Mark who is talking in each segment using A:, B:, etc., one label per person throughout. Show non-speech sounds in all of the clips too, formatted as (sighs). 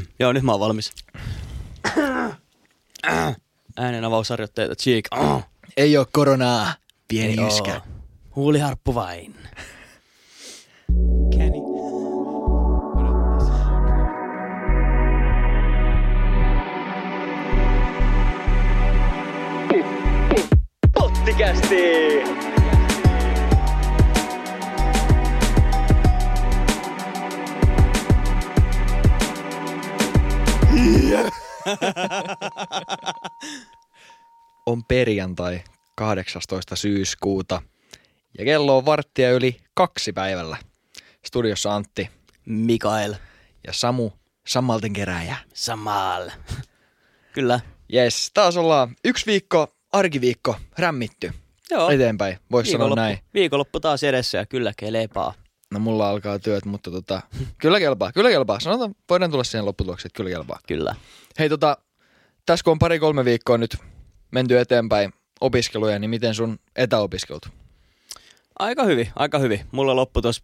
A: (clears throat) Joo, nyt mä oon valmis. Äänen avausharjoitteita, cheek.
B: Ei oo koronaa, pieni yskä.
A: Huuliharppu vain. Kenny. Pottikästi!
B: On perjantai 18. syyskuuta ja kello on varttia yli kaksi päivällä. Studiossa Antti
A: Mikael.
B: ja Samu Sammalten keräjä.
A: Samal. Kyllä.
B: Jes, taas ollaan yksi viikko, arkiviikko, rämmitty
A: Joo.
B: eteenpäin. Voisi sanoa näin.
A: viikonloppu taas edessä ja kyllä kelepaa.
B: No mulla alkaa työt, mutta tota, kyllä kelpaa, kyllä kelpaa. Sanotaan, voidaan tulla siihen lopputulokseen, että kyllä kelpaa.
A: Kyllä.
B: Hei tota, tässä kun on pari-kolme viikkoa nyt menty eteenpäin opiskeluja, niin miten sun etäopiskelut?
A: Aika hyvin, aika hyvin. Mulla loppui tuossa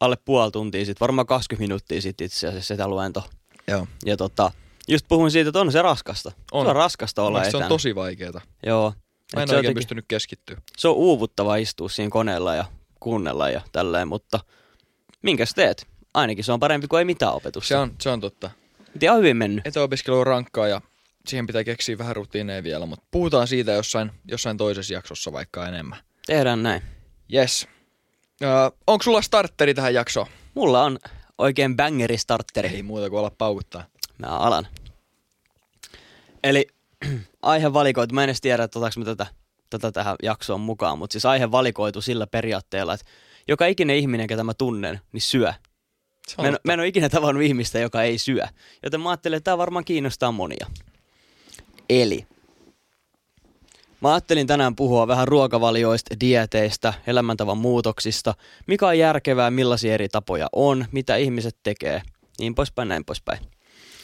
A: alle puoli tuntia sitten, varmaan 20 minuuttia sitten itse asiassa sitä luento.
B: Joo.
A: Ja tota, just puhuin siitä, että on se raskasta.
B: On.
A: Se on raskasta olla
B: Se on
A: etänä.
B: tosi vaikeeta.
A: Joo.
B: Mä en oikein
A: jotenkin-
B: pystynyt keskittyä.
A: se on uuvuttava istua siinä koneella ja kuunnella ja tälleen, mutta minkäs teet? Ainakin se on parempi kuin ei mitään opetusta.
B: Se on, se on totta.
A: Mut ihan hyvin mennyt.
B: Etäopiskelu on rankkaa ja siihen pitää keksiä vähän rutiineja vielä, mutta puhutaan siitä jossain, jossain toisessa jaksossa vaikka enemmän.
A: Tehdään näin.
B: Yes. Öö, onko sulla starteri tähän jaksoon?
A: Mulla on oikein bangeri starteri.
B: Ei muuta kuin olla paukuttaa.
A: Mä alan. Eli (clears throat) aihe valikoitu, mä en edes tiedä, että otaks mä tätä, tätä tähän jaksoon mukaan, mutta siis aihe valikoitu sillä periaatteella, että joka ikinen ihminen, ketä mä tunnen, niin syö. Mä en, mä en ole ikinä tavannut ihmistä, joka ei syö. Joten mä ajattelin, että tämä varmaan kiinnostaa monia. Eli mä ajattelin tänään puhua vähän ruokavalioista, dieteistä, elämäntavan muutoksista, mikä on järkevää, millaisia eri tapoja on, mitä ihmiset tekee, niin poispäin, näin poispäin.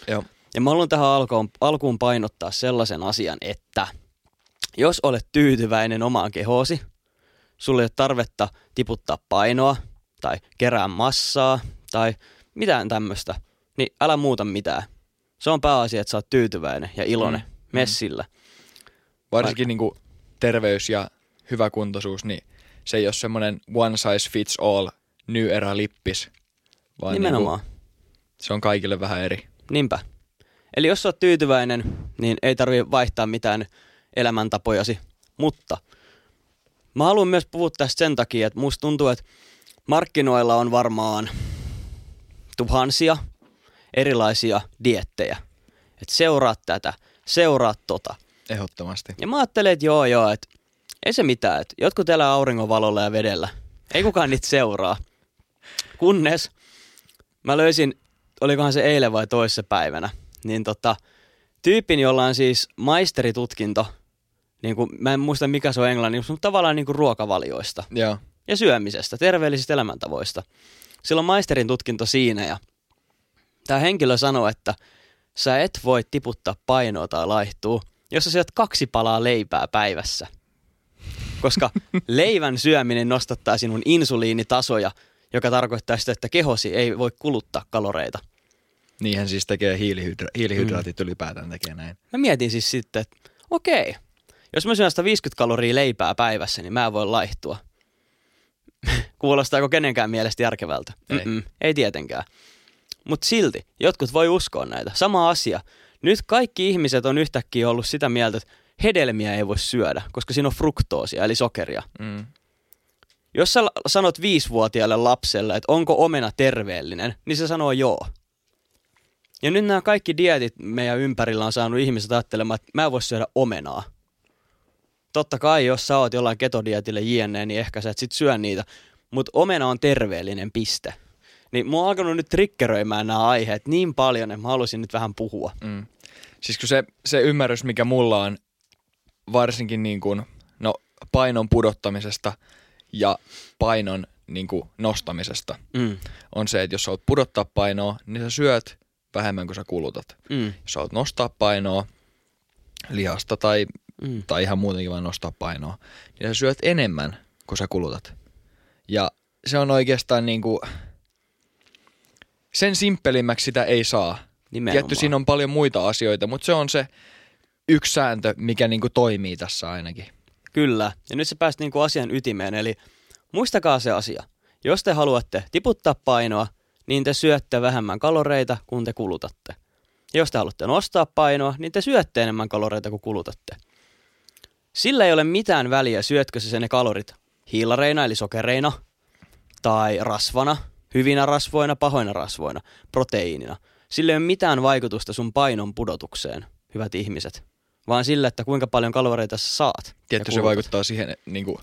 B: Joo.
A: Ja mä haluan tähän alkuun, alkuun painottaa sellaisen asian, että jos olet tyytyväinen omaan kehoosi, sulle ei ole tarvetta tiputtaa painoa tai kerää massaa tai mitään tämmöistä, niin älä muuta mitään. Se on pääasia, että sä oot tyytyväinen ja iloinen
B: Mm.
A: mm. messillä.
B: Varsinkin niinku terveys ja hyväkuntoisuus, niin se ei ole semmoinen one size fits all new era lippis, vaan
A: Nimenomaan.
B: Niinku, se on kaikille vähän eri.
A: Niinpä. Eli jos sä oot tyytyväinen, niin ei tarvi vaihtaa mitään elämäntapojasi. Mutta mä haluan myös puhua tästä sen takia, että musta tuntuu, että markkinoilla on varmaan tuhansia erilaisia diettejä. Että seuraa tätä, seuraa tota.
B: Ehdottomasti.
A: Ja mä ajattelen, että joo joo, että ei se mitään, että jotkut elää auringonvalolla ja vedellä. Ei kukaan niitä seuraa. Kunnes mä löysin, olikohan se eilen vai toisessa päivänä, niin tota, tyypin, jolla on siis maisteritutkinto, niin kuin, mä en muista mikä se on englanniksi, mutta tavallaan niin kuin ruokavalioista
B: Joo.
A: ja syömisestä, terveellisistä elämäntavoista. Sillä on maisterin tutkinto siinä ja tämä henkilö sanoi, että sä et voi tiputtaa painoa tai laihtua, jos sä syöt kaksi palaa leipää päivässä. Koska (laughs) leivän syöminen nostattaa sinun insuliinitasoja, joka tarkoittaa sitä, että kehosi ei voi kuluttaa kaloreita.
B: Niinhän siis tekee hiilihydra- hiilihydraatit mm. ylipäätään tekee näin.
A: Mä mietin siis sitten, että okei, jos mä syön 150 kaloria leipää päivässä, niin mä voin laihtua. (laughs) Kuulostaako kenenkään mielestä järkevältä?
B: Ei.
A: Mm-mm, ei tietenkään. Mutta silti, jotkut voi uskoa näitä. Sama asia. Nyt kaikki ihmiset on yhtäkkiä ollut sitä mieltä, että hedelmiä ei voi syödä, koska siinä on fruktoosia, eli sokeria.
B: Mm.
A: Jos sä sanot viisivuotiaalle lapselle, että onko omena terveellinen, niin se sanoo joo. Ja nyt nämä kaikki dietit meidän ympärillä on saanut ihmiset ajattelemaan, että mä en voi syödä omenaa. Totta kai, jos sä oot jollain ketodietille jne, niin ehkä sä et sit syö niitä. Mutta omena on terveellinen piste. Niin mua on alkanut nyt triggeröimään nämä aiheet niin paljon, että mä haluaisin nyt vähän puhua.
B: Mm. Siis kun se, se ymmärrys, mikä mulla on varsinkin niin kuin, no, painon pudottamisesta ja painon niin kuin, nostamisesta,
A: Mm.
B: on se, että jos sä oot pudottaa painoa, niin sä syöt vähemmän kuin sä kulutat.
A: Mm.
B: Jos sä oot nostaa painoa lihasta tai,
A: Mm.
B: tai ihan muutenkin vaan nostaa painoa, niin sä syöt enemmän kuin sä kulutat. Ja se on oikeastaan niin kuin, sen simppelimmäksi sitä ei saa.
A: Nimenomaan.
B: Tietty siinä on paljon muita asioita, mutta se on se yksi sääntö, mikä niinku toimii tässä ainakin.
A: Kyllä. Ja nyt sä pääst niinku asian ytimeen, eli muistakaa se asia. Jos te haluatte tiputtaa painoa, niin te syötte vähemmän kaloreita kuin te kulutatte. Ja jos te haluatte nostaa painoa, niin te syötte enemmän kaloreita kuin kulutatte. Sillä ei ole mitään väliä, syötkö se ne kalorit hiilareina eli sokereina, tai rasvana, hyvinä rasvoina, pahoina rasvoina, proteiinina. Sillä ei ole mitään vaikutusta sun painon pudotukseen, hyvät ihmiset, vaan sillä, että kuinka paljon kaloreita sä saat.
B: Tietty se vaikuttaa siihen niin kuin,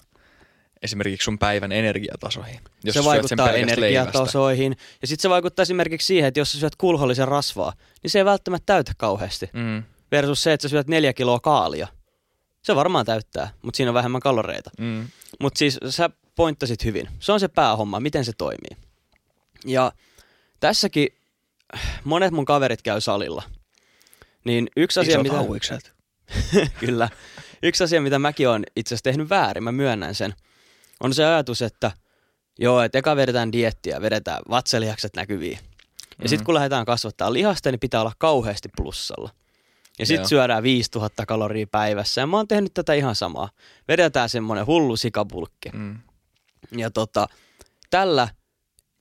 B: esimerkiksi sun päivän energiatasoihin. Jos
A: se
B: sä
A: vaikuttaa
B: pelkästä leivästä.
A: energiatasoihin. Ja sitten se vaikuttaa esimerkiksi siihen, että jos sä syöt kulhollisen rasvaa, niin se ei välttämättä täytä kauheasti.
B: Mm,
A: Versus se, että sä syöt neljä kiloa kaalia. Se varmaan täyttää, mutta siinä on vähemmän kaloreita.
B: mm.
A: Mutta siis sä pointtasit hyvin. Se on se päähomma, miten se toimii. Ja tässäkin monet mun kaverit käy salilla. Niin yksi asia,
B: Isot
A: mitä...
B: hauikset. (laughs)
A: Kyllä. Yksi asia, mitä mäkin olen itse asiassa tehnyt väärin, mä myönnän sen, on se ajatus, että joo, että eka vedetään diettiä, vedetään vatsalihakset näkyviin. Ja sitten
B: Mhm.
A: kun lähdetään kasvattaa lihasta, niin pitää olla kauheasti plussalla. Ja sitten syödään 5000 kaloria päivässä. Ja mä oon tehnyt tätä ihan samaa. Vedetään semmonen hullu sikapulkki.
B: Mm.
A: Ja tota, tällä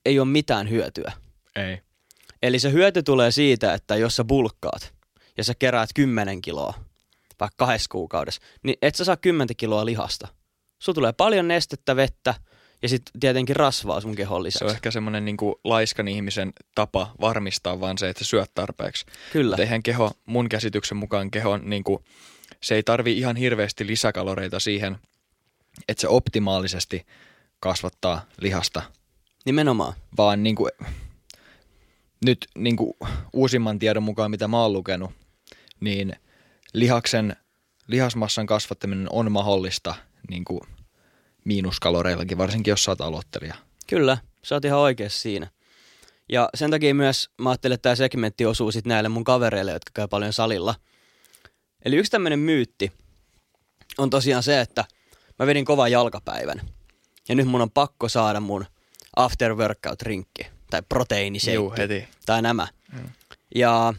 A: ei ole mitään hyötyä.
B: Ei.
A: Eli se hyöty tulee siitä, että jos sä bulkkaat ja sä keräät 10 kiloa, vaikka kahdessa kuukaudessa, niin et sä saa 10 kiloa lihasta. Sulla tulee paljon nestettä, vettä ja sitten tietenkin rasvaa sun kehon
B: Se
A: lisäksi.
B: on ehkä semmoinen niin laiskan ihmisen tapa varmistaa vaan se, että syöt tarpeeksi.
A: Kyllä,
B: Mutta eihän keho, mun käsityksen mukaan keho, niin kuin, se ei tarvi ihan hirveästi lisäkaloreita siihen, että se optimaalisesti kasvattaa lihasta,
A: nimenomaan.
B: vaan niin kuin, nyt niin kuin uusimman tiedon mukaan, mitä mä oon lukenut, niin lihaksen, lihasmassan kasvattaminen on mahdollista niin kuin miinuskaloreillakin, varsinkin jos sä oot aloittelija.
A: Kyllä, sä oot ihan oikeassa siinä. Ja sen takia myös mä ajattelin, että tämä segmentti osuu sit näille mun kavereille, jotka käy paljon salilla. Eli yksi tämmöinen myytti on tosiaan se, että mä vedin kovan jalkapäivän. Ja nyt mun on pakko saada mun after workout rinkki tai proteiiniseikki
B: Juu, heti.
A: tai nämä. Ja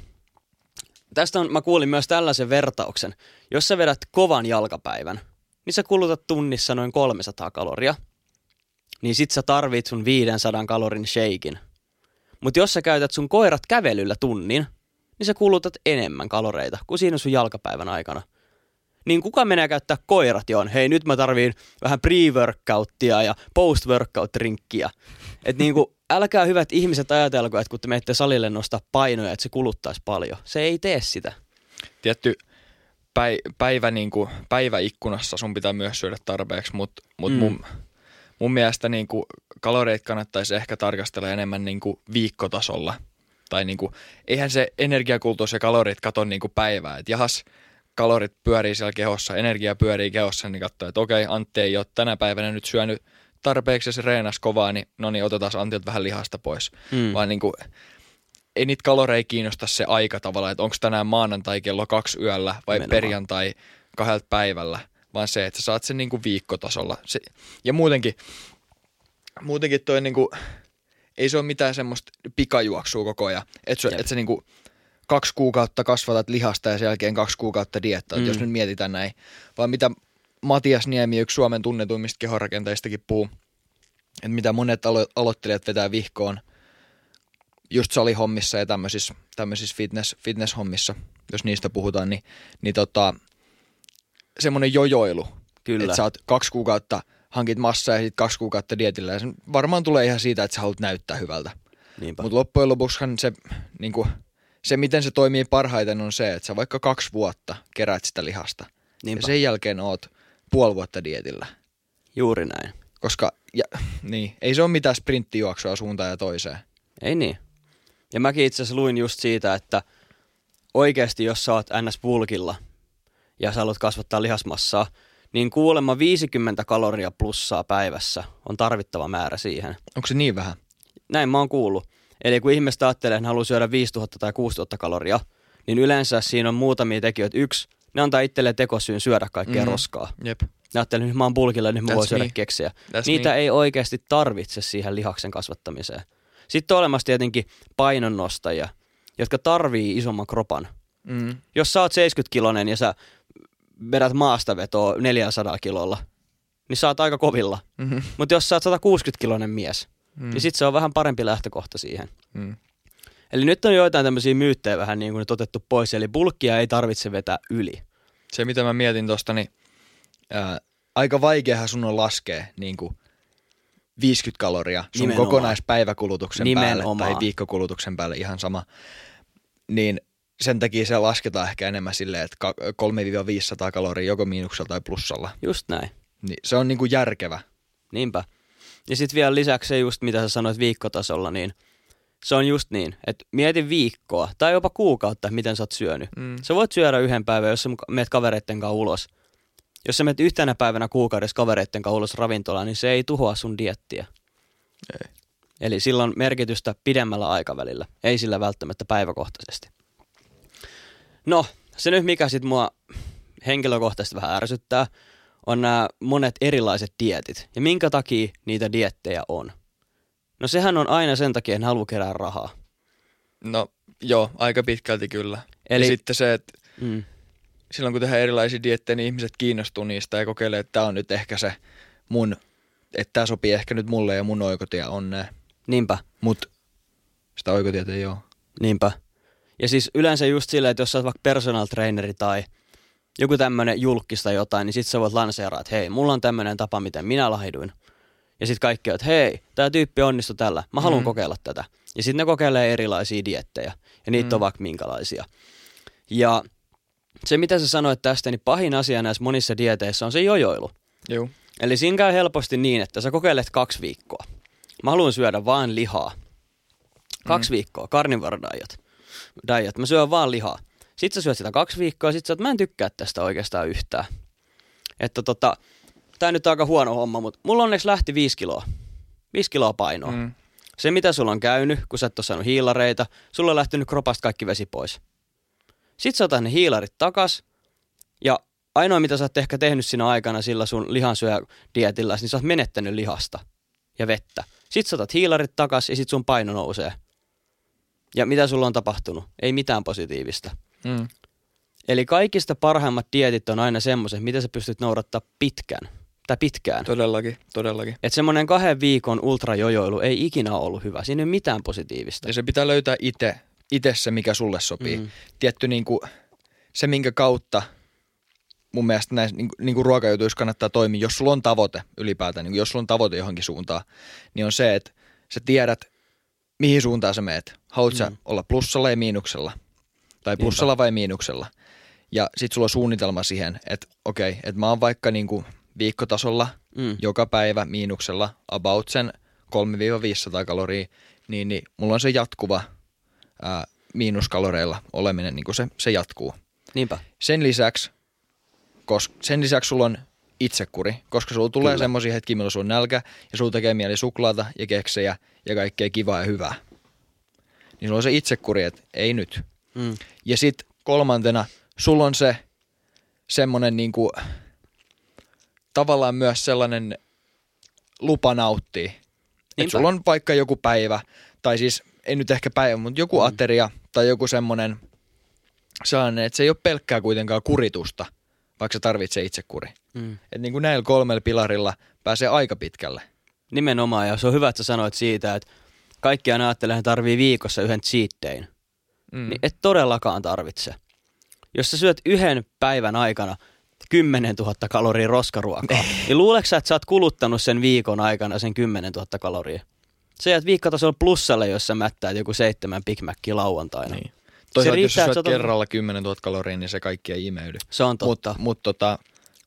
A: tästä on, mä kuulin myös tällaisen vertauksen. Jos sä vedät kovan jalkapäivän, niin sä kulutat tunnissa noin 300 kaloria. Niin sit sä tarvit sun 500 kalorin shakein. Mutta jos sä käytät sun koirat kävelyllä tunnin, niin sä kulutat enemmän kaloreita kuin siinä sun jalkapäivän aikana. Niin kuka menee käyttää koirat jo on, hei nyt mä tarviin vähän pre-workouttia ja post-workout-rinkkiä. Että niinku, (laughs) älkää hyvät ihmiset ajatelko, että kun te menette salille nostaa painoja, että se kuluttaisi paljon. Se ei tee sitä.
B: tietty päivä, niin kuin, päiväikkunassa sun pitää myös syödä tarpeeksi, mutta mut
A: Mm.
B: mun, mun mielestä niin kuin, kaloreita kannattaisi ehkä tarkastella enemmän niin kuin, viikkotasolla. Tai niin kuin, eihän se energiakulutus ja kalorit kato niin kuin päivää. Et jahas, kalorit pyörii siellä kehossa, energia pyörii kehossa, niin katsoo, että okei, Antti ei ole tänä päivänä nyt syönyt tarpeeksi ja se reenas kovaa, niin no niin, otetaan Antilta vähän lihasta pois.
A: Mm.
B: Vaan niin kuin, ei niitä kaloreja kiinnosta se aika tavallaan, että onko tänään maanantai kello kaksi yöllä vai
A: Nimenomaan.
B: perjantai kahdelta päivällä, vaan se, että sä saat sen niinku viikkotasolla. Se, ja muutenkin, muutenkin toi niinku, ei se ole mitään semmoista pikajuoksua koko ajan. Että
A: Jep.
B: et sä niinku kaksi kuukautta kasvatat lihasta ja sen jälkeen kaksi kuukautta diettaa,
A: Mm.
B: jos nyt mietitään näin. Vaan mitä Matias Niemi, yksi Suomen tunnetuimmista kehorakentajistakin puhuu, että mitä monet alo- aloittelijat vetää vihkoon just salihommissa ja tämmöisissä, tämmöisissä fitness, fitness-hommissa, jos niistä puhutaan, niin, niin tota, semmoinen jojoilu,
A: Kyllä.
B: että sä oot kaksi kuukautta hankit massaa ja sitten kaksi kuukautta dietillä. Ja se varmaan tulee ihan siitä, että sä haluat näyttää hyvältä. Mutta loppujen lopuksihan se, niin kuin, se, miten se toimii parhaiten, on se, että sä vaikka kaksi vuotta keräät sitä lihasta.
A: Niinpä.
B: Ja sen jälkeen oot puoli vuotta dietillä.
A: Juuri näin.
B: Koska ja, niin, ei se ole mitään sprinttijuoksua suuntaan ja toiseen.
A: Ei niin. Ja mäkin itse asiassa luin just siitä, että oikeasti jos sä oot NS-bulkilla ja sä haluat kasvattaa lihasmassaa, niin kuulemma 50 kaloria plussaa päivässä on tarvittava määrä siihen.
B: Onko se niin vähän?
A: Näin mä oon kuullut. Eli kun ihmiset ajattelee, että haluaa syödä 5000 tai 6000 kaloria, niin yleensä siinä on muutamia tekijöitä. Yksi, ne antaa itselleen tekosyyn syödä kaikkea mm. Roskaa.
B: Jep.
A: Ne ajattelee, että nyt mä oon bulkilla, nyt mä
B: That's
A: voin syödä
B: me.
A: keksiä.
B: That's
A: Niitä
B: me.
A: ei oikeasti tarvitse siihen lihaksen kasvattamiseen. Sitten on olemassa tietenkin painonnostajia, jotka tarvii isomman kropan.
B: Mm.
A: Jos sä oot 70-kilonen ja sä vedät maastavetoa 400 kilolla, niin sä oot aika kovilla.
B: Mm-hmm.
A: Mutta jos sä oot 160-kilonen mies,
B: Mm.
A: niin sit se on vähän parempi lähtökohta siihen.
B: Mm.
A: Eli nyt on joitain tämmöisiä myyttejä vähän niin kuin nyt otettu pois, eli bulkkia ei tarvitse vetää yli.
B: Se, mitä mä mietin tosta, niin ää, aika vaikeahan sun on laskea niin kuin 50 kaloria sun
A: Nimenomaan.
B: kokonaispäiväkulutuksen päälle
A: Nimenomaan.
B: tai viikkokulutuksen päälle ihan sama. Niin sen takia se lasketaan ehkä enemmän silleen, että ka- 3-500 kaloria joko miinuksella tai plussalla.
A: Just näin.
B: Niin se on niinku järkevä.
A: Niinpä. Ja sitten vielä lisäksi se just, mitä sä sanoit viikkotasolla, niin se on just niin, että mieti viikkoa tai jopa kuukautta, miten sä oot syönyt.
B: Mm.
A: Sä voit syödä yhden päivän, jos sä meet kavereitten kanssa ulos. Jos sä meet yhtenä päivänä kuukaudessa kavereitten kanssa ulos ravintolaan, niin se ei tuhoa sun diettiä.
B: Ei.
A: Eli sillä on merkitystä pidemmällä aikavälillä, ei sillä välttämättä päiväkohtaisesti. No, se nyt mikä sit mua henkilökohtaisesti vähän ärsyttää, on nämä monet erilaiset dietit. Ja minkä takia niitä diettejä on? No sehän on aina sen takia, että haluaa kerää rahaa.
B: No joo, aika pitkälti kyllä.
A: Eli-
B: Eli... Ja sitten se, että
A: Mm.
B: Silloin kun tehdään erilaisia diettejä, niin ihmiset kiinnostuu niistä ja kokeilee, että tämä on nyt ehkä se mun, että tämä sopii ehkä nyt mulle ja mun oikotie on ne.
A: Niinpä.
B: Mutta sitä oikotietä ei ole.
A: Niinpä. Ja siis yleensä just silleen, että jos sä oot vaikka personal traineri tai joku tämmönen julkista jotain, niin sit sä voit lanseeraa, että hei, mulla on tämmönen tapa, miten minä lahduin. Ja sit kaikki on, että hei, tää tyyppi onnistui tällä, mä haluan
B: Mm.
A: kokeilla tätä. Ja sitten ne kokeilee erilaisia diettejä, ja niitä
B: Mm.
A: on vaikka minkälaisia. Ja se, mitä sä sanoit tästä, niin pahin asia näissä monissa dieteissä on se jojoilu.
B: Joo.
A: Eli siinä käy helposti niin, että sä kokeilet kaksi viikkoa. Mä haluan syödä vain lihaa. Kaksi mm. viikkoa, carnivore diet. diet. Mä syön vaan lihaa. Sitten sä syöt sitä kaksi viikkoa ja sit sä oot, mä en tykkää tästä oikeastaan yhtään. Että tota, tää nyt on aika huono homma, mutta mulla onneksi lähti viisi kiloa. Viisi kiloa painoa. Mm. Se mitä sulla on käynyt, kun sä et ole saanut hiilareita, sulla on lähtenyt kropasta kaikki vesi pois. Sitten sä otat ne hiilarit takas ja ainoa mitä sä oot ehkä tehnyt siinä aikana sillä sun lihansyöjädietillä, niin sä oot menettänyt lihasta ja vettä. Sitten sä otat hiilarit takas ja sit sun paino nousee. Ja mitä sulla on tapahtunut? Ei mitään positiivista.
B: Mm.
A: Eli kaikista parhaimmat dietit on aina semmoiset, mitä sä pystyt noudattaa pitkään. Tai pitkään.
B: Todellakin, todellakin.
A: Että semmoinen kahden viikon ultrajojoilu ei ikinä ollut hyvä. Siinä ei ole mitään positiivista.
B: Ja se pitää löytää itse, itse se, mikä sulle sopii.
A: Mm.
B: Tietty niin kuin, se, minkä kautta mun mielestä näissä niin, niin kuin ruokajutuissa kannattaa toimia, jos sulla on tavoite ylipäätään, niin jos sulla on tavoite johonkin suuntaan, niin on se, että sä tiedät, mihin suuntaan sä meet. Haluat
A: Mm.
B: olla plussalla ja miinuksella? Tai plussalla vai miinuksella? Ja sit sulla on suunnitelma siihen, että okei, että mä oon vaikka niin kuin viikkotasolla
A: Mm.
B: joka päivä miinuksella about sen 3-500 kaloria, niin, niin mulla on se jatkuva ää, miinuskaloreilla oleminen, niin kuin se, se jatkuu.
A: Niinpä.
B: Sen lisäksi, kos, sen lisäksi sulla on itsekuri, koska sulla tulee semmoisia hetkiä, milloin sulla on nälkä ja sulla tekee mieli suklaata ja keksejä ja kaikkea kivaa ja hyvää. Niin sulla on se itsekuri, että ei nyt.
A: Mm.
B: Ja sitten kolmantena, sulla on se semmoinen niinku, tavallaan myös sellainen lupa nauttia. Että sulla on vaikka joku päivä, tai siis ei nyt ehkä päivä, mutta joku
A: Mm.
B: ateria tai joku semmoinen sellainen, että se ei ole pelkkää kuitenkaan kuritusta, vaikka se tarvitsee itsekuri.
A: Mm.
B: Että niin kuin näillä kolmella pilarilla pääsee aika pitkälle.
A: Nimenomaan, ja se on hyvä, että sä sanoit siitä, että kaikki aina ajattelee, että tarvii viikossa yhden cheat.
B: Mm.
A: Niin et todellakaan tarvitse. Jos sä syöt yhden päivän aikana 10 000 kaloria roskaruokaa, niin luuleeko sä, että sä oot kuluttanut sen viikon aikana sen 10 000 kaloria? Se jäät viikkotasolla plussalle, jos sä mättäät joku seitsemän Big Mackia lauantaina.
B: Niin. Toisaalta jos
A: riittää, että
B: syöt kerralla 10 000 kaloria, niin se kaikki ei imeydy.
A: Se on totta.
B: Mutta mut tota,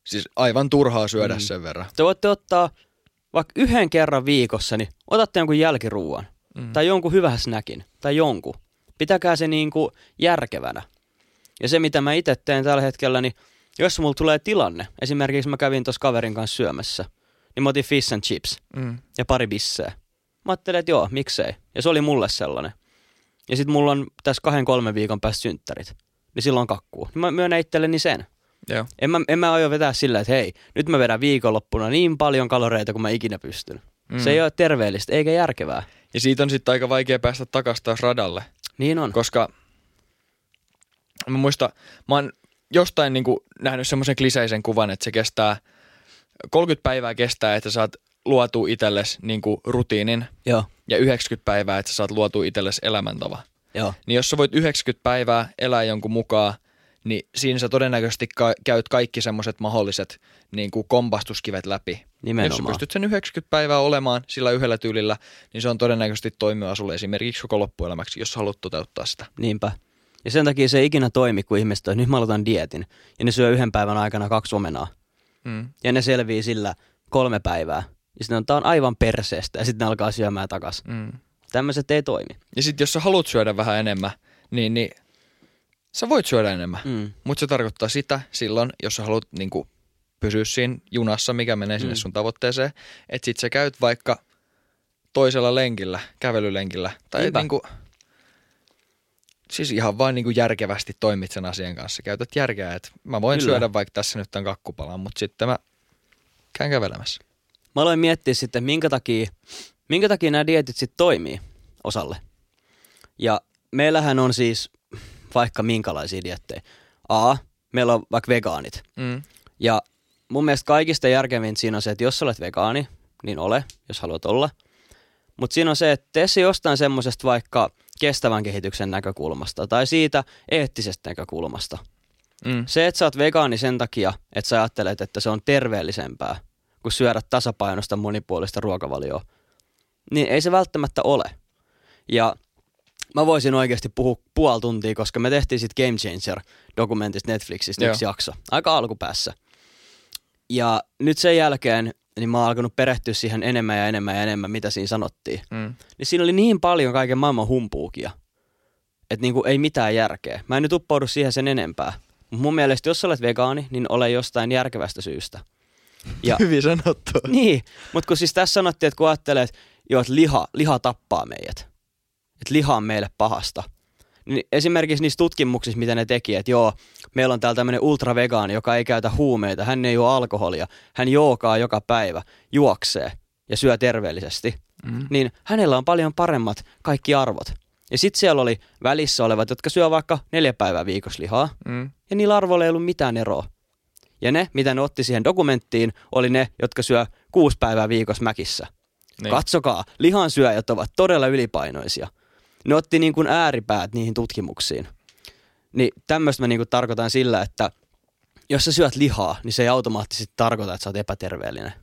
B: siis aivan turhaa syödä
A: Mm.
B: sen verran.
A: Te voitte ottaa vaikka yhden kerran viikossa, niin otatte jonkun jälkiruuan.
B: Mm.
A: Tai jonkun hyvän snackin. Tai jonkun. Pitäkää se niinku järkevänä. Ja se, mitä mä itse teen tällä hetkellä, niin jos mulla tulee tilanne, esimerkiksi mä kävin tuossa kaverin kanssa syömässä, niin mä otin fish and chips
B: Mm.
A: ja pari bisseä. Mä ajattelin, että joo, miksei. Ja se oli mulle sellainen. Ja sitten mulla on tässä kahden kolmen viikon päästä synttärit. Niin silloin kakkuu. Mä myönnän itselleni sen.
B: Joo.
A: En mä, en mä aio vetää sillä, että hei, nyt mä vedän viikonloppuna niin paljon kaloreita kuin mä ikinä pystyn. Mm.
B: Mm.
A: Se ei ole terveellistä eikä järkevää.
B: Ja siitä on sitten aika vaikea päästä takaisin taas radalle.
A: Niin on.
B: Koska mä muistan, mä oon jostain niin kuin nähnyt semmoisen kliseisen kuvan, että se kestää, 30 päivää kestää, että saat luotu itsellesi niin kuin rutiinin
A: Joo,
B: ja 90 päivää, että sä saat luotu itsellesi elämäntava.
A: joo.
B: Niin jos sä voit 90 päivää elää jonkun mukaan, niin siinä sä todennäköisesti ka- käyt kaikki semmoiset mahdolliset niin kuin kompastuskivet läpi. Jos sä
A: Nimenomaan.
B: pystyt sen 90 päivää olemaan sillä yhdellä tyylillä, niin se on todennäköisesti toimiva sulle esimerkiksi koko loppuelämäksi, jos haluat toteuttaa sitä.
A: Niinpä. Ja sen takia se ei ikinä toimi, kun ihmiset on, nyt mä aloitan dietin. Ja ne syö yhden päivän aikana kaksi omenaa.
B: Mm.
A: Ja ne selvii sillä kolme päivää. Ja sitten on, tää on aivan perseestä. Ja sitten ne alkaa syömään takas.
B: Mm.
A: Tämmöiset ei toimi.
B: Ja sitten jos sä haluat syödä vähän enemmän, niin, niin sä voit syödä enemmän.
A: Mm.
B: Mutta se tarkoittaa sitä silloin, jos sä haluat niin kuin, pysyä siinä junassa, mikä menee sinne
A: Mm.
B: sun tavoitteeseen, että sit sä käyt vaikka toisella lenkillä, kävelylenkillä. Tai
A: Niinpä.
B: niin kuin, siis ihan vain niin kuin järkevästi toimit sen asian kanssa. Käytät järkeä, että mä voin
A: Kyllä.
B: syödä vaikka tässä nyt tämän kakkupalan, mutta sitten mä käyn kävelemässä.
A: Mä aloin miettiä sitten, minkä takia, minkä takia nämä dietit sitten toimii osalle. Ja meillähän on siis vaikka minkälaisia diettejä. A, meillä on vaikka vegaanit.
B: Mm.
A: Ja mun mielestä kaikista järkevintä siinä on se, että jos olet vegaani, niin ole, jos haluat olla. Mutta siinä on se, että tee se jostain semmoisesta vaikka kestävän kehityksen näkökulmasta tai siitä eettisestä näkökulmasta.
B: Mm.
A: Se, että sä oot vegaani sen takia, että sä ajattelet, että se on terveellisempää kuin syödä tasapainosta monipuolista ruokavalioa, niin ei se välttämättä ole. Ja mä voisin oikeasti puhua puoli tuntia, koska me tehtiin sitten Game Changer-dokumentista Netflixistä yksi
B: Joo.
A: jakso, aika alkupäässä. Ja nyt sen jälkeen niin mä oon alkanut perehtyä siihen enemmän ja enemmän ja enemmän, mitä siinä sanottiin.
B: Mm.
A: Niin siinä oli niin paljon kaiken maailman humpuukia, että niinku ei mitään järkeä. Mä en nyt uppoudu siihen sen enempää. Mut mun mielestä, jos sä olet vegaani, niin ole jostain järkevästä syystä. Ja,
B: Hyvin sanottu.
A: niin, mutta kun siis tässä sanottiin, että kun ajattelee, että, joo, että liha, liha tappaa meidät, että liha on meille pahasta, niin esimerkiksi niissä tutkimuksissa, mitä ne teki, että joo, meillä on täällä tämmöinen ultravegaani, joka ei käytä huumeita, hän ei juo alkoholia, hän jookaa joka päivä, juoksee ja syö terveellisesti,
B: Mm.
A: niin hänellä on paljon paremmat kaikki arvot. Ja sitten siellä oli välissä olevat, jotka syö vaikka neljä päivää viikossa lihaa,
B: Mm.
A: ja niillä arvoilla ei ollut mitään eroa. Ja ne, mitä ne otti siihen dokumenttiin, oli ne, jotka syö kuusi päivää viikossa mäkissä.
B: Niin.
A: Katsokaa, lihansyöjät ovat todella ylipainoisia. Ne otti niin kuin ääripäät niihin tutkimuksiin. Niin tämmöistä mä niin kuin tarkoitan sillä, että jos sä syöt lihaa, niin se ei automaattisesti tarkoita, että sä oot epäterveellinen.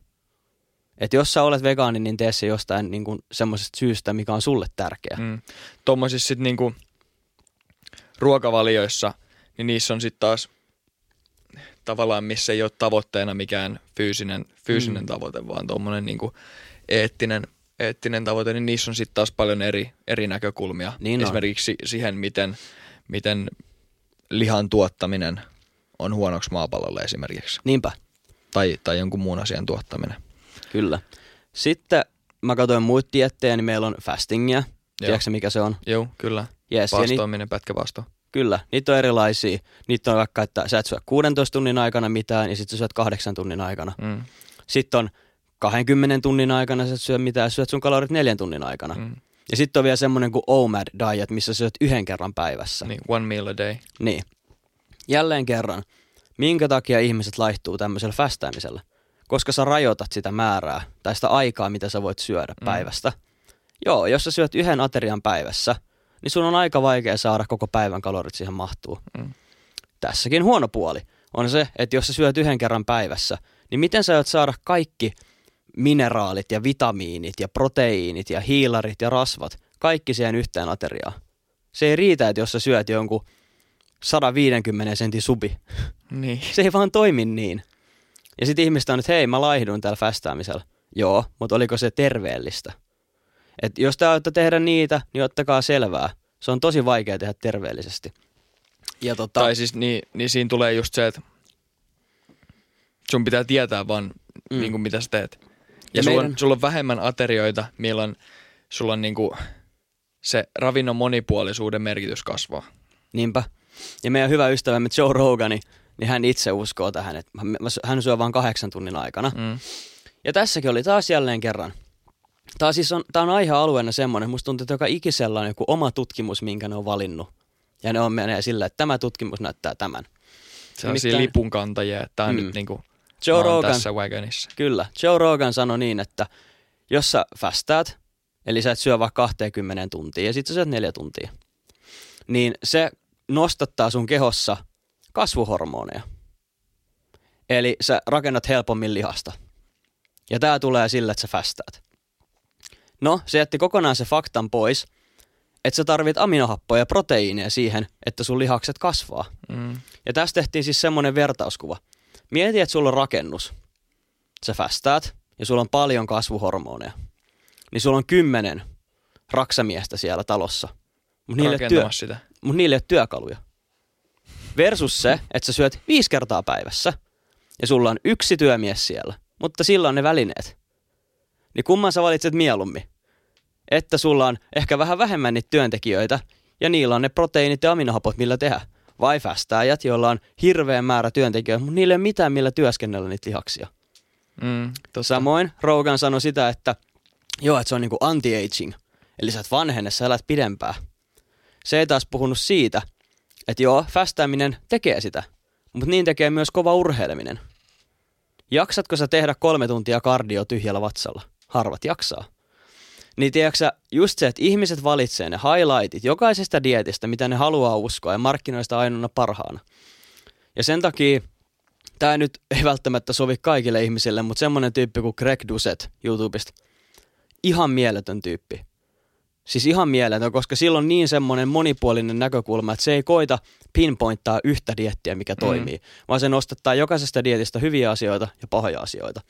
A: Et jos sä olet vegaani, niin tee se jostain niin kuin semmoisesta syystä, mikä on sulle tärkeä.
B: Mm. Tuommoisissa sitten niinku ruokavalioissa, niin niissä on sitten taas tavallaan, missä ei ole tavoitteena mikään fyysinen, fyysinen
A: Mm.
B: tavoite, vaan tuommoinen niinku eettinen, eettinen tavoite, niin niissä on sitten taas paljon eri, eri näkökulmia.
A: Niin on.
B: Esimerkiksi siihen, miten, miten lihan tuottaminen on huonoksi maapallolle esimerkiksi.
A: Niinpä.
B: Tai, tai jonkun muun asian tuottaminen.
A: Kyllä. Sitten mä katsoin muita diettejä, niin meillä on fastingia.
B: Joo.
A: Tiedätkö mitä se on?
B: Joo, kyllä.
A: Yes, ja ni-
B: Paastoaminen, pätkäpaasto.
A: Kyllä, niitä on erilaisia. Niitä on vaikka, että sä et syö 16 tunnin aikana mitään ja sitten sä syöt 8 tunnin aikana.
B: Mm.
A: Sitten on 20 tunnin aikana sä et syö mitään, syöt sun kalorit neljän tunnin aikana.
B: Mm.
A: Ja sitten on vielä semmoinen kuin OMAD diet, missä sä syöt yhden kerran päivässä.
B: Niin, one meal a day.
A: Niin. Jälleen kerran, minkä takia ihmiset laihtuu tämmöisellä fästäämisellä? Koska sä rajoitat sitä määrää tai sitä aikaa, mitä sä voit syödä
B: Mm.
A: päivästä. Joo, jos sä syöt yhden aterian päivässä, niin sun on aika vaikea saada koko päivän kalorit siihen mahtuu.
B: Mm.
A: Tässäkin huono puoli on se, että jos sä syöt yhden kerran päivässä, niin miten sä aiot saada kaikki mineraalit ja vitamiinit ja proteiinit ja hiilarit ja rasvat, kaikki siihen yhteen ateriaan? Se ei riitä, että jos sä syöt jonkun 150 sentin subi.
B: Niin.
A: Se ei vaan toimi niin. Ja sitten ihmiset on, että hei, mä laihduin täällä fästäämisellä. Joo, mutta oliko se terveellistä? Et jos te aiotte tehdä niitä, niin ottakaa selvää. Se on tosi vaikea tehdä terveellisesti. Ja tota,
B: Tai siis niin, niin siinä tulee just se, että sun pitää tietää vaan
A: Mm.
B: niin kuin mitä sä teet. Ja,
A: Ja
B: sulla,
A: meidän-
B: on, sulla on vähemmän aterioita, milloin sulla on niin kuin se ravinnon monipuolisuuden merkitys kasvaa.
A: niinpä. Ja meidän hyvä ystävämme Joe Rogani, niin hän itse uskoo tähän, että hän- hän syö vain kahdeksan tunnin aikana.
B: Mm.
A: Ja tässäkin oli taas jälleen kerran. Tämä siis on, tää on aihealueena semmoinen, musta tuntuu, että joka ikisellä on joku oma tutkimus, minkä ne on valinnut. Ja ne on menee sillä, että tämä tutkimus näyttää tämän.
B: Sellaisia
A: Nimittäin-
B: lipunkantajia, että tämä on
A: Mm.
B: nyt niinku,
A: Joe
B: mä oon
A: Rogan,
B: tässä wagonissa.
A: kyllä, Joe Rogan sanoi niin, että jos sä fästäät, eli sä et syö vaikka 20 tuntia ja sit sä syöt neljä tuntia, niin se nostattaa sun kehossa kasvuhormoneja. Eli sä rakennat helpommin lihasta. Ja tää tulee sillä, että sä fästäät. No, se jätti kokonaan se faktan pois, että sä tarvit aminohappoja ja proteiineja siihen, että sun lihakset kasvaa.
B: Mm.
A: Ja tässä tehtiin siis semmoinen vertauskuva. Mieti, että sulla on rakennus. Sä fästäät ja sulla on paljon kasvuhormoneja. Niin sulla on kymmenen raksamiestä siellä talossa. Mutta niille, työ,
B: sitä.
A: mut niille ei ole työkaluja. Versus se, että sä syöt viisi kertaa päivässä ja sulla on yksi työmies siellä, mutta sillä on ne välineet. Niin kumman sä valitset mieluummin? Että sulla on ehkä vähän vähemmän niitä työntekijöitä ja niillä on ne proteiinit ja aminohapot, millä tehdä. Vai fästääjät, joilla on hirveä määrä työntekijöitä, mutta niillä ei ole mitään, millä työskennellä niitä lihaksia.
B: Mm.
A: Samoin Rogan sanoi sitä, että joo, että se on niinku anti-aging. Eli sä et vanhene, sä elät pidempään. Se ei taas puhunut siitä, että joo, fästääminen tekee sitä, mutta niin tekee myös kova urheileminen. Jaksatko sä tehdä kolme tuntia kardio tyhjällä vatsalla? Harvat jaksaa. Niin tiedätkö sä, just se, että ihmiset valitsee ne highlightit jokaisesta dietistä, mitä ne haluaa uskoa ja markkinoista ainoana parhaana. Ja sen takia tämä nyt ei välttämättä sovi kaikille ihmisille, mutta semmoinen tyyppi kuin Greg Duset YouTubesta. Ihan mieletön tyyppi. Siis ihan mieletön, koska sillä on niin semmoinen monipuolinen näkökulma, että se ei koita pinpointtaa yhtä diettiä, mikä toimii, vaan se nostattaa jokaisesta dietistä hyviä asioita ja pahoja asioita.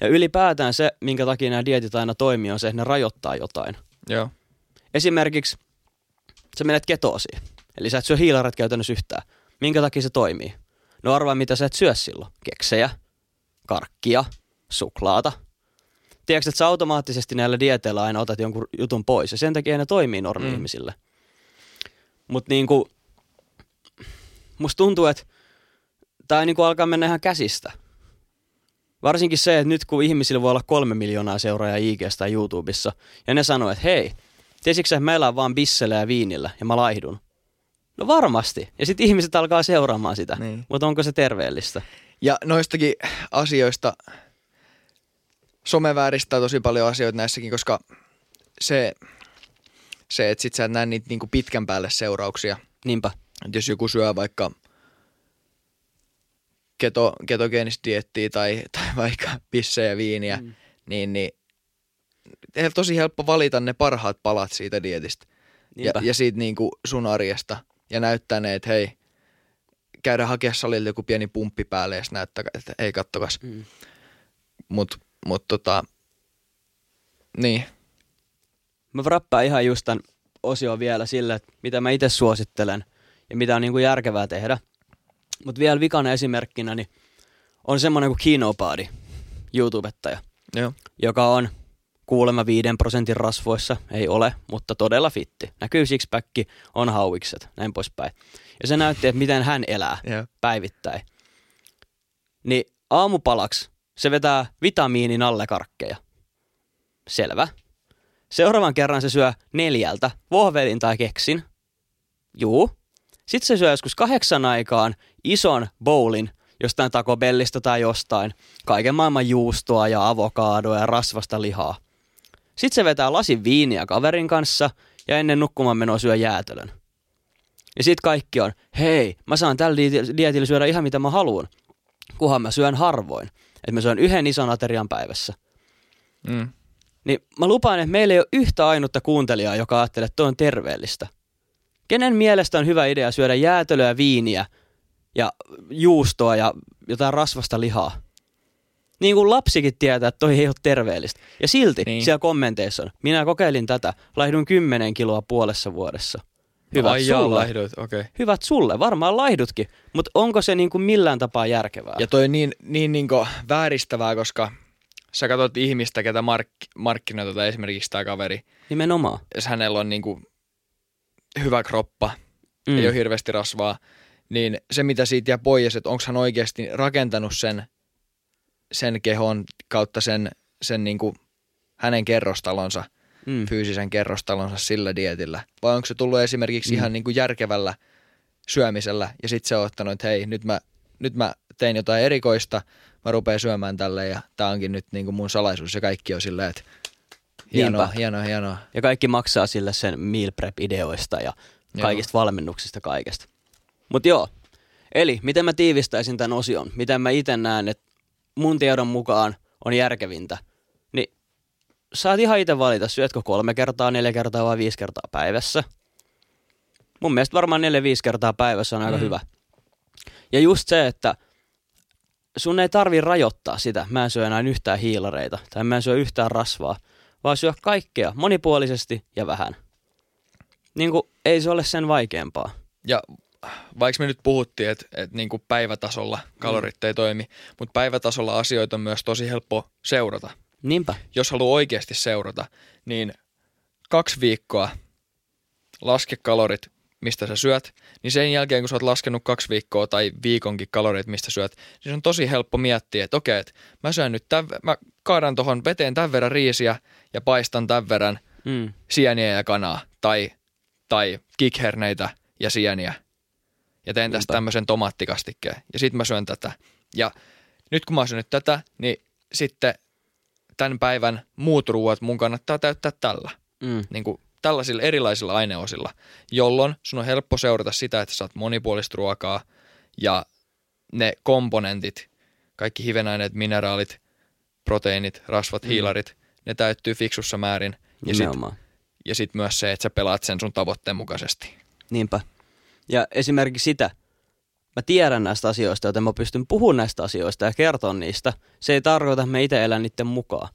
A: Ja ylipäätään se, minkä takia nämä dietit aina toimii, on se, että ne rajoittaa jotain.
B: Joo.
A: Esimerkiksi sä menet ketoosiin, eli sä et syö hiilaret käytännössä yhtään. Minkä takia se toimii? No arvaa, mitä sä et syö silloin. Keksejä, karkkia, suklaata. Tiedätkö, että sä automaattisesti näillä dieteillä aina otat jonkun jutun pois, ja sen takia ne toimii normi-ihmisille. Mutta niinku, musta tuntuu, että tämä niinku alkaa mennä ihan käsistä. Varsinkin se, että nyt kun ihmisillä voi olla kolme miljoonaa seuraajaa IGstä tai YouTubessa, ja ne sanoo, että hei, tiesitkö että mä elän vaan bissellä ja viinillä, ja mä laihdun. No varmasti. Ja sitten ihmiset alkaa seuraamaan sitä.
B: Niin.
A: Mutta onko se terveellistä?
B: Ja noistakin asioista some vääristää tosi paljon asioita näissäkin, koska se, se että sit sä et näe niitä niinku pitkän päälle seurauksia.
A: Niinpä.
B: Et jos joku syö vaikka keto, ketogeenistä diettiä tai, (laughs) tai vaikka pissejä ja viiniä, mm. niin, niin he- tosi helppo valita ne parhaat palat siitä dietistä ja,
A: Niinpä.
B: ja siitä niinku sun arjesta ja näyttää ne, että hei, käydä hakea salilta joku pieni pumppi päälle ja näyttää, että hei kattokas.
A: Mm.
B: Mut, mut tota, niin,
A: Mä rappaan ihan just tämän osion vielä sille, että mitä mä itse suosittelen ja mitä on niinku järkevää tehdä. Mutta vielä vikana esimerkkinä niin on semmoinen kuin Kinopadi, YouTubettaja,
B: joo,
A: joka on kuulemma 5 prosentin rasvoissa, ei ole, mutta todella fitti. Näkyy sixpacki, on hauikset, näin poispäin. Ja se näytti, että miten hän elää
B: joo.
A: päivittäin. Niin aamupalaksi se vetää vitamiinin alle karkkeja. Selvä. Seuraavan kerran se syö neljältä vohvelin tai keksin. Juu. Sitten se syö joskus kahdeksan aikaan ison bowlin jostain takobellista tai jostain. Kaiken maailman juustoa ja avokadoa ja rasvasta lihaa. Sitten se vetää lasin viiniä kaverin kanssa ja ennen nukkumaan menoa syö jäätelön. Ja sit kaikki on, hei, mä saan tällä dieti- dietillä syödä ihan mitä mä haluan. Kunhan mä syön harvoin. Että mä syön yhden ison aterian päivässä.
B: Mm.
A: Niin mä lupaan, että meillä ei ole yhtä ainutta kuuntelijaa, joka ajattelee, että toi on terveellistä. Kenen mielestä on hyvä idea syödä jäätelöä, viiniä ja juustoa ja jotain rasvasta lihaa? Niin kuin lapsikin tietää, että toi ei ole terveellistä. Ja silti niin. Siellä kommenteissa on, minä kokeilin tätä, laihdun 10 kiloa puolessa vuodessa. Hyvät
B: Ai
A: sulle.
B: laihduit, okei. Okay.
A: Hyvät sulle, varmaan laihdutkin, mutta onko se niin kuin millään tapaa järkevää?
B: Ja toi on niin, niin, niin vääristävää, koska sä katsot ihmistä, ketä mark, markkinoi tota esimerkiksi tämä kaveri,
A: Nimenomaan.
B: jos hänellä on niin kuin hyvä kroppa,
A: Mm.
B: ei ole hirveästi rasvaa, niin se mitä siitä jää pois, että onko hän oikeasti rakentanut sen, sen kehon kautta sen, sen niin kuin hänen kerrostalonsa,
A: Mm.
B: fyysisen kerrostalonsa sillä dietillä? Vai onko se tullut esimerkiksi
A: Mm.
B: ihan niin kuin järkevällä syömisellä ja sitten se on ottanut, että hei, nyt mä, nyt mä tein jotain erikoista, mä rupean syömään tälle ja tää onkin nyt niin kuin mun salaisuus ja kaikki on silleen, että hienoa,
A: Niinpä.
B: hienoa, hienoa.
A: Ja kaikki maksaa sille sen meal prep-ideoista ja
B: Joo.
A: kaikista valmennuksista kaikesta. Mutta joo, eli miten mä tiivistäisin tämän osion? Miten mä itse näen, että mun tiedon mukaan on järkevintä? Niin saat ihan itse valita, syötkö kolme kertaa, neljä kertaa vai viisi kertaa päivässä. Mun mielestä varmaan neljä, viisi kertaa päivässä on aika
B: Mm.
A: hyvä. Ja just se, että sun ei tarvi rajoittaa sitä. Mä en syö enää yhtään hiilareita tai mä en syö yhtään rasvaa, vaan syö kaikkea monipuolisesti ja vähän. Niin kuin, ei se ole sen vaikeampaa.
B: Ja vaikka me nyt puhuttiin, että, että niin kuin päivätasolla kalorit ei toimi, mutta päivätasolla asioita on myös tosi helppo seurata.
A: Niinpä.
B: Jos haluaa oikeasti seurata, niin kaksi viikkoa laske kalorit, mistä sä syöt, niin sen jälkeen kun sä oot laskenut kaksi viikkoa tai viikonkin kalorit, mistä syöt, niin se on tosi helppo miettiä, että okei, että mä syön nyt tämän, mä kaadan tuohon veteen tämän verran riisiä ja paistan tämän verran
A: Mm.
B: sieniä ja kanaa tai, tai kikherneitä ja sieniä. Ja teen tästä tämmöisen tomaattikastikkeen. Ja sitten mä syön tätä. Ja nyt kun mä oon syönyt tätä, niin sitten tämän päivän muut ruuat mun kannattaa täyttää tällä.
A: Mm.
B: Niin kuin tällaisilla erilaisilla aineosilla, jolloin sun on helppo seurata sitä, että saat monipuolista ruokaa ja ne komponentit, kaikki hivenaineet, mineraalit, proteiinit, rasvat,
A: Mm.
B: hiilarit, ne täyttyy fiksussa määrin. Ja sitten
A: Nimenomaan.
B: ja sitten myös se, että sä pelaat sen sun tavoitteen mukaisesti.
A: Niinpä. Ja esimerkiksi sitä, mä tiedän näistä asioista, joten mä pystyn puhumaan näistä asioista ja kertoa niistä. Se ei tarkoita, että mä itse elän niiden mukaan.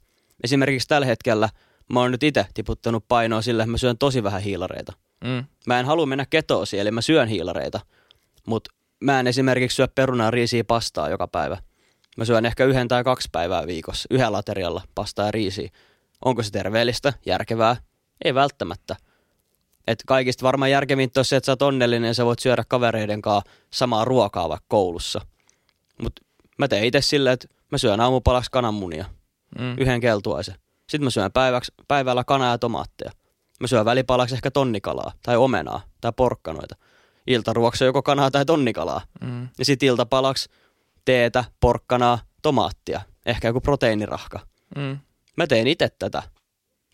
A: Esimerkiksi tällä hetkellä mä oon nyt itse tiputtanut painoa sillä, että mä syön tosi vähän hiilareita.
B: Mm.
A: Mä en halua mennä ketoosiin, eli mä syön hiilareita. Mutta mä en esimerkiksi syö perunaa, riisiä, pastaa joka päivä. Mä syön ehkä yhden tai kaksi päivää viikossa, yhdellä aterialla pastaa ja riisiä. Onko se terveellistä, järkevää? Ei välttämättä. Et kaikista varmaan järkevintä on se, että sä oot onnellinen ja sä voit syödä kavereiden kanssa samaa ruokaa vaikka koulussa. Mutta mä teen itse silleen, että mä syön aamupalaksi kananmunia,
B: Mm.
A: yhden keltuaisen. Sitten mä syön päiväksi, päivällä kanaa ja tomaatteja. Mä syön välipalaksi ehkä tonnikalaa tai omenaa tai porkkanoita. Iltaruoksi joko kanaa tai tonnikalaa.
B: Mm.
A: Ja sitten iltapalaksi teetä, porkkanaa, tomaattia. Ehkä joku proteiinirahka.
B: Mm.
A: Mä tein itse tätä.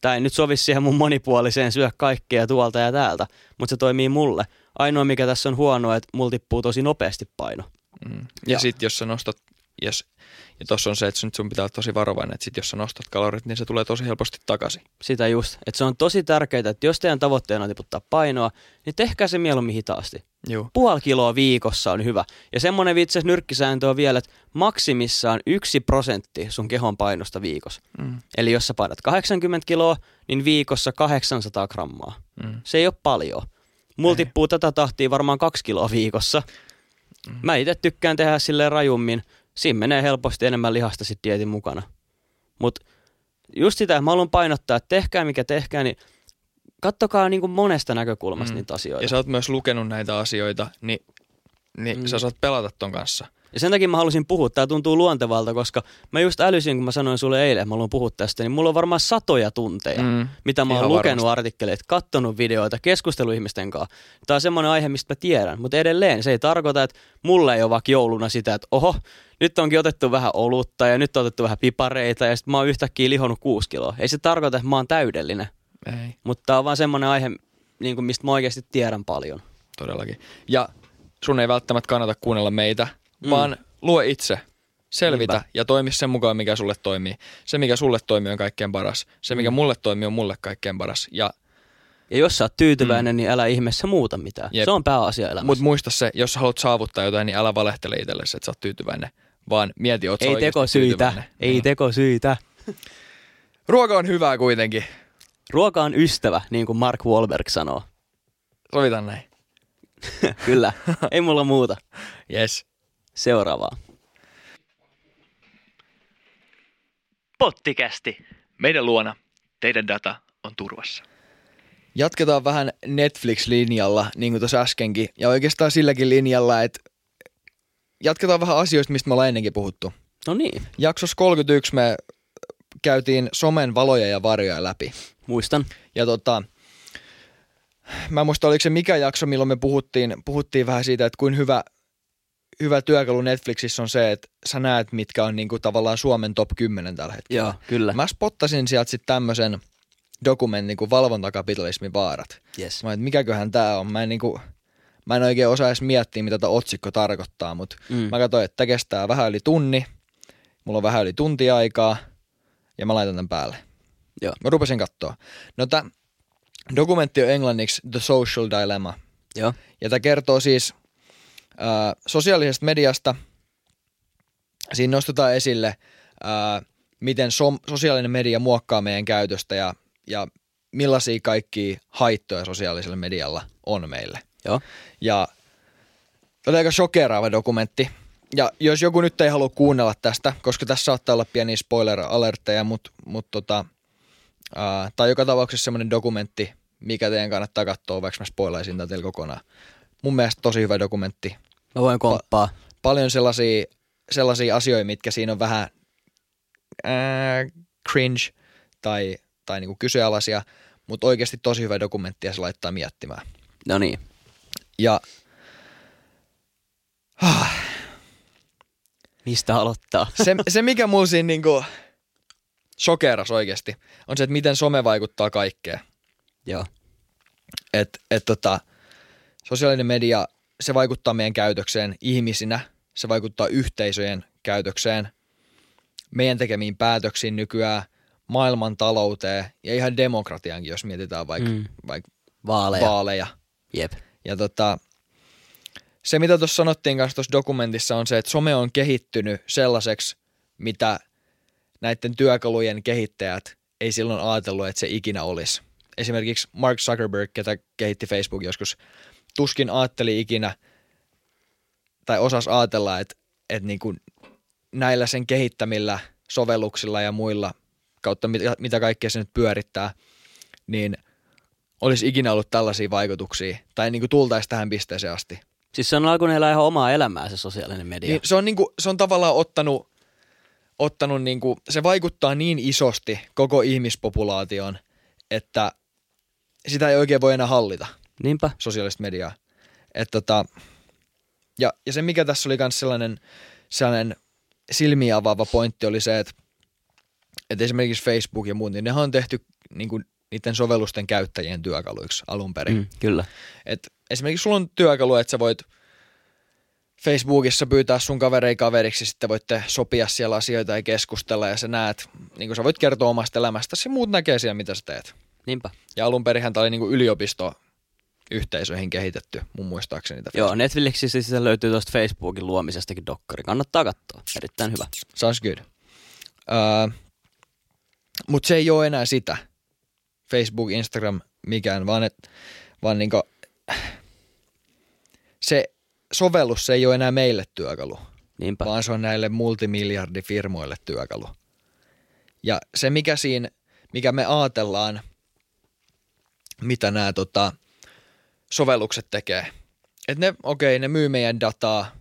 A: Tämä ei nyt sovi siihen mun monipuoliseen syö kaikkea tuolta ja täältä, mutta se toimii mulle. Ainoa mikä tässä on huonoa, että mulla tippuu tosi nopeasti paino.
B: Mm. Ja,
A: Ja-
B: sitten jos sä nostat, jos, ja tossa on se, että sun, sun pitää olla tosi varovainen, että sit jos sä nostat kalorit, niin se tulee tosi helposti takaisin.
A: Sitä just, että se on tosi tärkeää, että jos teidän tavoitteena on tiputtaa painoa, niin tehkää se mieluummin hitaasti.
B: Joo.
A: Puoli kiloa viikossa on hyvä. Ja semmonen vitsi nyrkkisääntö on vielä, että maksimissaan yksi prosentti sun kehon painosta viikossa.
B: Mm.
A: Eli jos sä painat 80 kiloa, niin viikossa 800 grammaa.
B: Mm.
A: Se ei ole paljon. Mulla tippuu tätä tahtia varmaan kaksi kiloa viikossa.
B: Mm.
A: Mä itse tykkään tehdä silleen rajummin. Siinä menee helposti enemmän lihasta sit dietin mukana. Mut just sitä, että mä haluan painottaa, että tehkää mikä tehkää, niin kattokaa niin kuin monesta näkökulmasta
B: Mm.
A: niitä asioita.
B: Ja sä oot myös lukenut näitä asioita, niin, niin. Mm. sä saat pelata ton kanssa.
A: Ja sen takia mä halusin puhua, tää tuntuu luontevalta, koska mä just älysin, kun mä sanoin sulle eilen, että mä haluan puhua tästä, niin mulla on varmaan satoja tunteja,
B: Mm.
A: mitä mä oon lukenut
B: varmasti.
A: artikkeleita, kattonut videoita, keskustellut ihmisten kanssa. Tää on semmoinen aihe, mistä mä tiedän, mutta edelleen se ei tarkoita, että mulle ei ole vaikka jouluna sitä, että oho, nyt onkin otettu vähän olutta ja nyt on otettu vähän pipareita ja sitten mä oon yhtäkkiä lihonnut kuusi kiloa. Ei se tarkoita, että mä oon täydellinen,
B: Ei,
A: mutta tää on vaan semmoinen aihe, niin kuin mistä mä oikeasti tiedän paljon.
B: todellakin. Ja sun ei välttämättä kannata kuunnella meitä, mm. Vaan lue itse. Selvitä
A: Niinpä.
B: ja toimi sen mukaan, mikä sulle toimii. Se, mikä sulle toimii, on kaikkein paras. Se, mikä
A: Mm.
B: mulle toimii, on mulle kaikkein paras. Ja,
A: Ja jos sä oot tyytyväinen, mm. niin älä ihmeessä muuta mitään.
B: Jep.
A: Se on pääasia elämässä.
B: mutta muista se, jos haluat saavuttaa jotain, niin älä valehtele itsellesi, että sä oot tyytyväinen. Vaan mieti, oot
A: Ei tekosyitä,
B: tyytyväinen.
A: ei
B: Niin.
A: tekosyitä.
B: Ruoka on hyvää kuitenkin.
A: Ruoka on ystävä, niin kuin Mark Wahlberg sanoo.
B: Sovitaan näin. (laughs)
A: Kyllä, ei mulla muuta. (laughs)
B: Yes.
A: Seuraavaa. Pottikästi.
B: Meidän luona teidän data on turvassa. Jatketaan vähän Netflix-linjalla, niin kuin tuossa äskenkin. Ja oikeastaan silläkin linjalla, että jatketaan vähän asioista, mistä me ollaan ennenkin puhuttu.
A: No niin.
B: Jaksossa 31 me käytiin somen valoja ja varjoja läpi.
A: Muistan.
B: Ja tota, mä en muista, oliko se mikä jakso, milloin me puhuttiin, puhuttiin vähän siitä, että kuin hyvä, hyvä työkalu Netflixissä on se, että sä näet, mitkä on niinku tavallaan Suomen top 10 tällä hetkellä.
A: Joo, kyllä.
B: Mä spottasin sieltä sitten tämmöisen dokumentin kuin Valvontakapitalismin vaarat.
A: Yes.
B: Mä että mikäköhän tää on. Mä en, niinku, mä en oikein osaa edes miettiä, mitä tämä otsikko tarkoittaa, mutta
A: Mm.
B: mä katsoin, että tää kestää vähän yli tunni. Mulla on vähän yli tunti aikaa ja mä laitan tämän päälle.
A: Joo.
B: Mä rupesin katsoa. No tää dokumentti on englanniksi The Social Dilemma.
A: Joo.
B: Ja tämä kertoo siis ää, sosiaalisesta mediasta. Siinä nostetaan esille, ää, miten som, sosiaalinen media muokkaa meidän käytöstä ja, ja millaisia kaikkia haittoja sosiaalisella medialla on meille.
A: Joo.
B: Ja on aika shokeraava dokumentti. Ja jos joku nyt ei halua kuunnella tästä, koska tässä saattaa olla pieniä spoiler-alertteja, mutta mut tota, ää, tai joka tapauksessa semmoinen dokumentti, mikä teidän kannattaa katsoa, vaikka mä spoilaisin tätä kokonaan. Mun mielestä tosi hyvä dokumentti.
A: Mä voin komppaa.
B: Paljon sellaisia, sellaisia asioita, mitkä siinä on vähän ää, cringe tai, tai niinku kyseenalaisia, mutta oikeasti tosi hyvä dokumentti ja se laittaa miettimään.
A: No niin.
B: Ja (sighs)
A: Mistä aloittaa? (laughs)
B: se, se mikä mulla siinä niinku shokeras oikeasti, on se, että miten some vaikuttaa kaikkeen.
A: Joo.
B: että et tota, sosiaalinen media, se vaikuttaa meidän käytökseen ihmisinä, se vaikuttaa yhteisöjen käytökseen, meidän tekemiin päätöksiin nykyään, maailman talouteen ja ihan demokratiankin, jos mietitään vaikka
A: Mm.
B: vaik
A: Vaaleja.
B: vaaleja.
A: Jep.
B: Ja tota, se, mitä tuossa sanottiin kanssa tuossa dokumentissa, on se, että some on kehittynyt sellaiseksi, mitä näiden työkalujen kehittäjät ei silloin ajatellut, että se ikinä olisi. Esimerkiksi Mark Zuckerberg, ketä kehitti Facebook joskus, tuskin ajatteli ikinä tai osas ajatella, että, että niin kuin näillä sen kehittämillä sovelluksilla ja muilla kautta mitä, mitä kaikkea se nyt pyörittää, niin olisi ikinä ollut tällaisia vaikutuksia tai niin kuin tultaisi tähän pisteeseen asti.
A: Siis se on alkanut elää ihan omaa elämää se sosiaalinen media.
B: Niin se, on niin kuin, se on tavallaan ottanut, ottanut niin kuin, se vaikuttaa niin isosti koko ihmispopulaation, että sitä ei oikein voi enää hallita,
A: Niinpä.
B: sosiaalista mediaa. Et tota, ja, ja se, mikä tässä oli myös sellainen, sellainen silmiä avaava pointti, oli se, että, että esimerkiksi Facebook ja muut, niin ne on tehty niin kuin, niiden sovellusten käyttäjien työkaluiksi alun perin.
A: Mm, kyllä.
B: Et esimerkiksi sulla on työkalu, että sä voit Facebookissa pyytää sun kaverei kaveriksi, sitten voitte sopia siellä asioita ja keskustella ja sä näet, niin kuin sä voit kertoa omasta elämästäsi ja muut näkee siellä, mitä sä teet.
A: Niinpä.
B: Ja alun perinhän tää oli niin kuin yliopisto yhteisöihin kehitetty, mun muistaakseni. Niitä
A: Joo, Netflixissä sitä löytyy tuosta Facebookin luomisestakin dokkari. Kannattaa katsoa. Erittäin hyvä.
B: Sounds good. Uh, Mutta se ei ole enää sitä. Facebook, Instagram, mikään, vaan, et, vaan niinku, se sovellus se ei ole enää meille työkalu,
A: Niinpä.
B: vaan se on näille multimiljardifirmoille työkalu. Ja se, mikä siinä, mikä me ajatellaan, mitä nämä tota, sovellukset tekee, että ne, okei, ne myy meidän dataa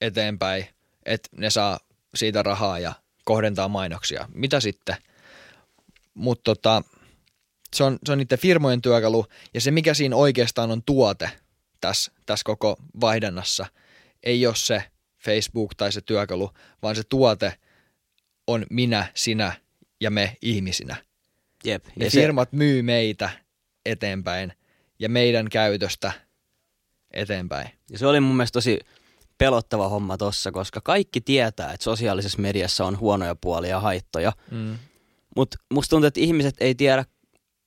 B: eteenpäin, että ne saa siitä rahaa ja kohdentaa mainoksia. Mitä sitten? Mutta tota, se, on, se on niiden firmojen työkalu ja se mikä siinä oikeastaan on tuote tässä, tässä koko vaihdannassa ei ole se Facebook tai se työkalu, vaan se tuote on minä, sinä ja me ihmisinä.
A: Jep. Ja se,
B: firmat myy meitä eteenpäin ja meidän käytöstä eteenpäin.
A: ja se oli mun mielestä tosi pelottava homma tossa, koska kaikki tietää, että sosiaalisessa mediassa on huonoja puolia ja haittoja.
B: Mm.
A: Mutta musta tuntuu, että ihmiset ei tiedä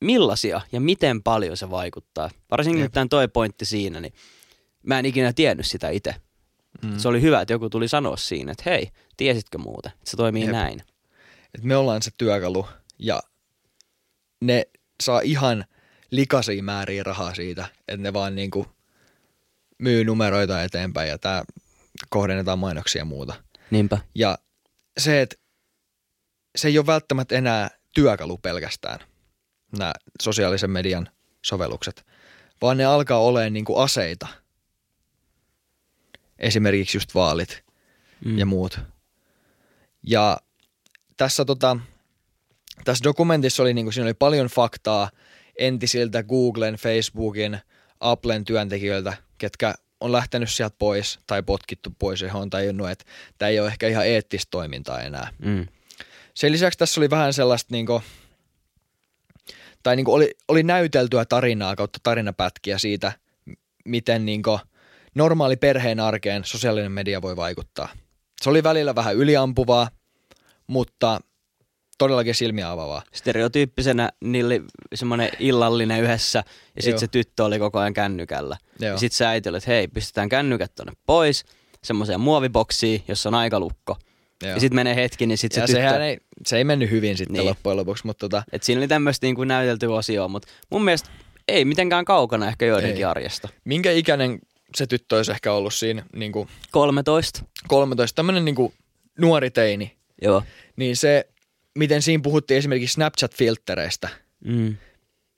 A: millaisia ja miten paljon se vaikuttaa. Varsinkin
B: Jep.
A: tämän toi pointti siinä, niin mä en ikinä tiennyt sitä itse.
B: Mm.
A: Se oli hyvä, että joku tuli sanoa siinä, että hei, tiesitkö muuten, että se toimii
B: Jep.
A: näin.
B: Et me ollaan se työkalu ja ne saa ihan likaisia määriä rahaa siitä, että ne vaan niinku myy numeroita eteenpäin ja tää kohdennetaan mainoksia ja muuta.
A: Niinpä.
B: Ja se, että se ei ole välttämättä enää työkalu pelkästään, nämä sosiaalisen median sovellukset, vaan ne alkaa olemaan niinku aseita. Esimerkiksi just vaalit
A: Mm.
B: ja muut. Ja tässä tota, tässä dokumentissa oli, niin kuin, siinä oli paljon faktaa entisiltä Googlen, Facebookin, Applen työntekijöiltä, ketkä on lähtenyt sieltä pois tai potkittu pois ja he on tajunnut, että tämä ei ole ehkä ihan eettistä toimintaa enää.
A: Mm.
B: Sen lisäksi tässä oli vähän sellaista niin kuin, tai niin kuin oli, oli näyteltyä tarinaa kautta tarinapätkiä siitä, miten niin kuin normaali perheen arkeen sosiaalinen media voi vaikuttaa. Se oli välillä vähän yliampuvaa, mutta todellakin silmiä avaavaa.
A: Stereotyyppisenä niillä oli semmoinen illallinen yhdessä ja sitten se tyttö oli koko ajan kännykällä.
B: Joo.
A: Ja sitten se äiti oli, että hei, pistetään kännykät tonne pois semmoiseen muoviboksiin, jossa on aikalukko.
B: Joo.
A: Ja sitten menee hetki, niin sitten se tyttö...
B: sehän ei, se ei mennyt hyvin sitten
A: Niin.
B: loppujen lopuksi, mutta tota,
A: Et siinä oli tämmöistä niinku näyteltyä osioa, mutta mun mielestä ei mitenkään kaukana ehkä joidenkin
B: Ei.
A: arjesta.
B: minkä ikäinen se tyttö olisi ehkä ollut siinä niin kuin
A: 13.
B: 13, tämmöinen niin kuin nuori teini,
A: Joo.
B: niin se, miten siinä puhuttiin esimerkiksi Snapchat-filttereistä,
A: Mm.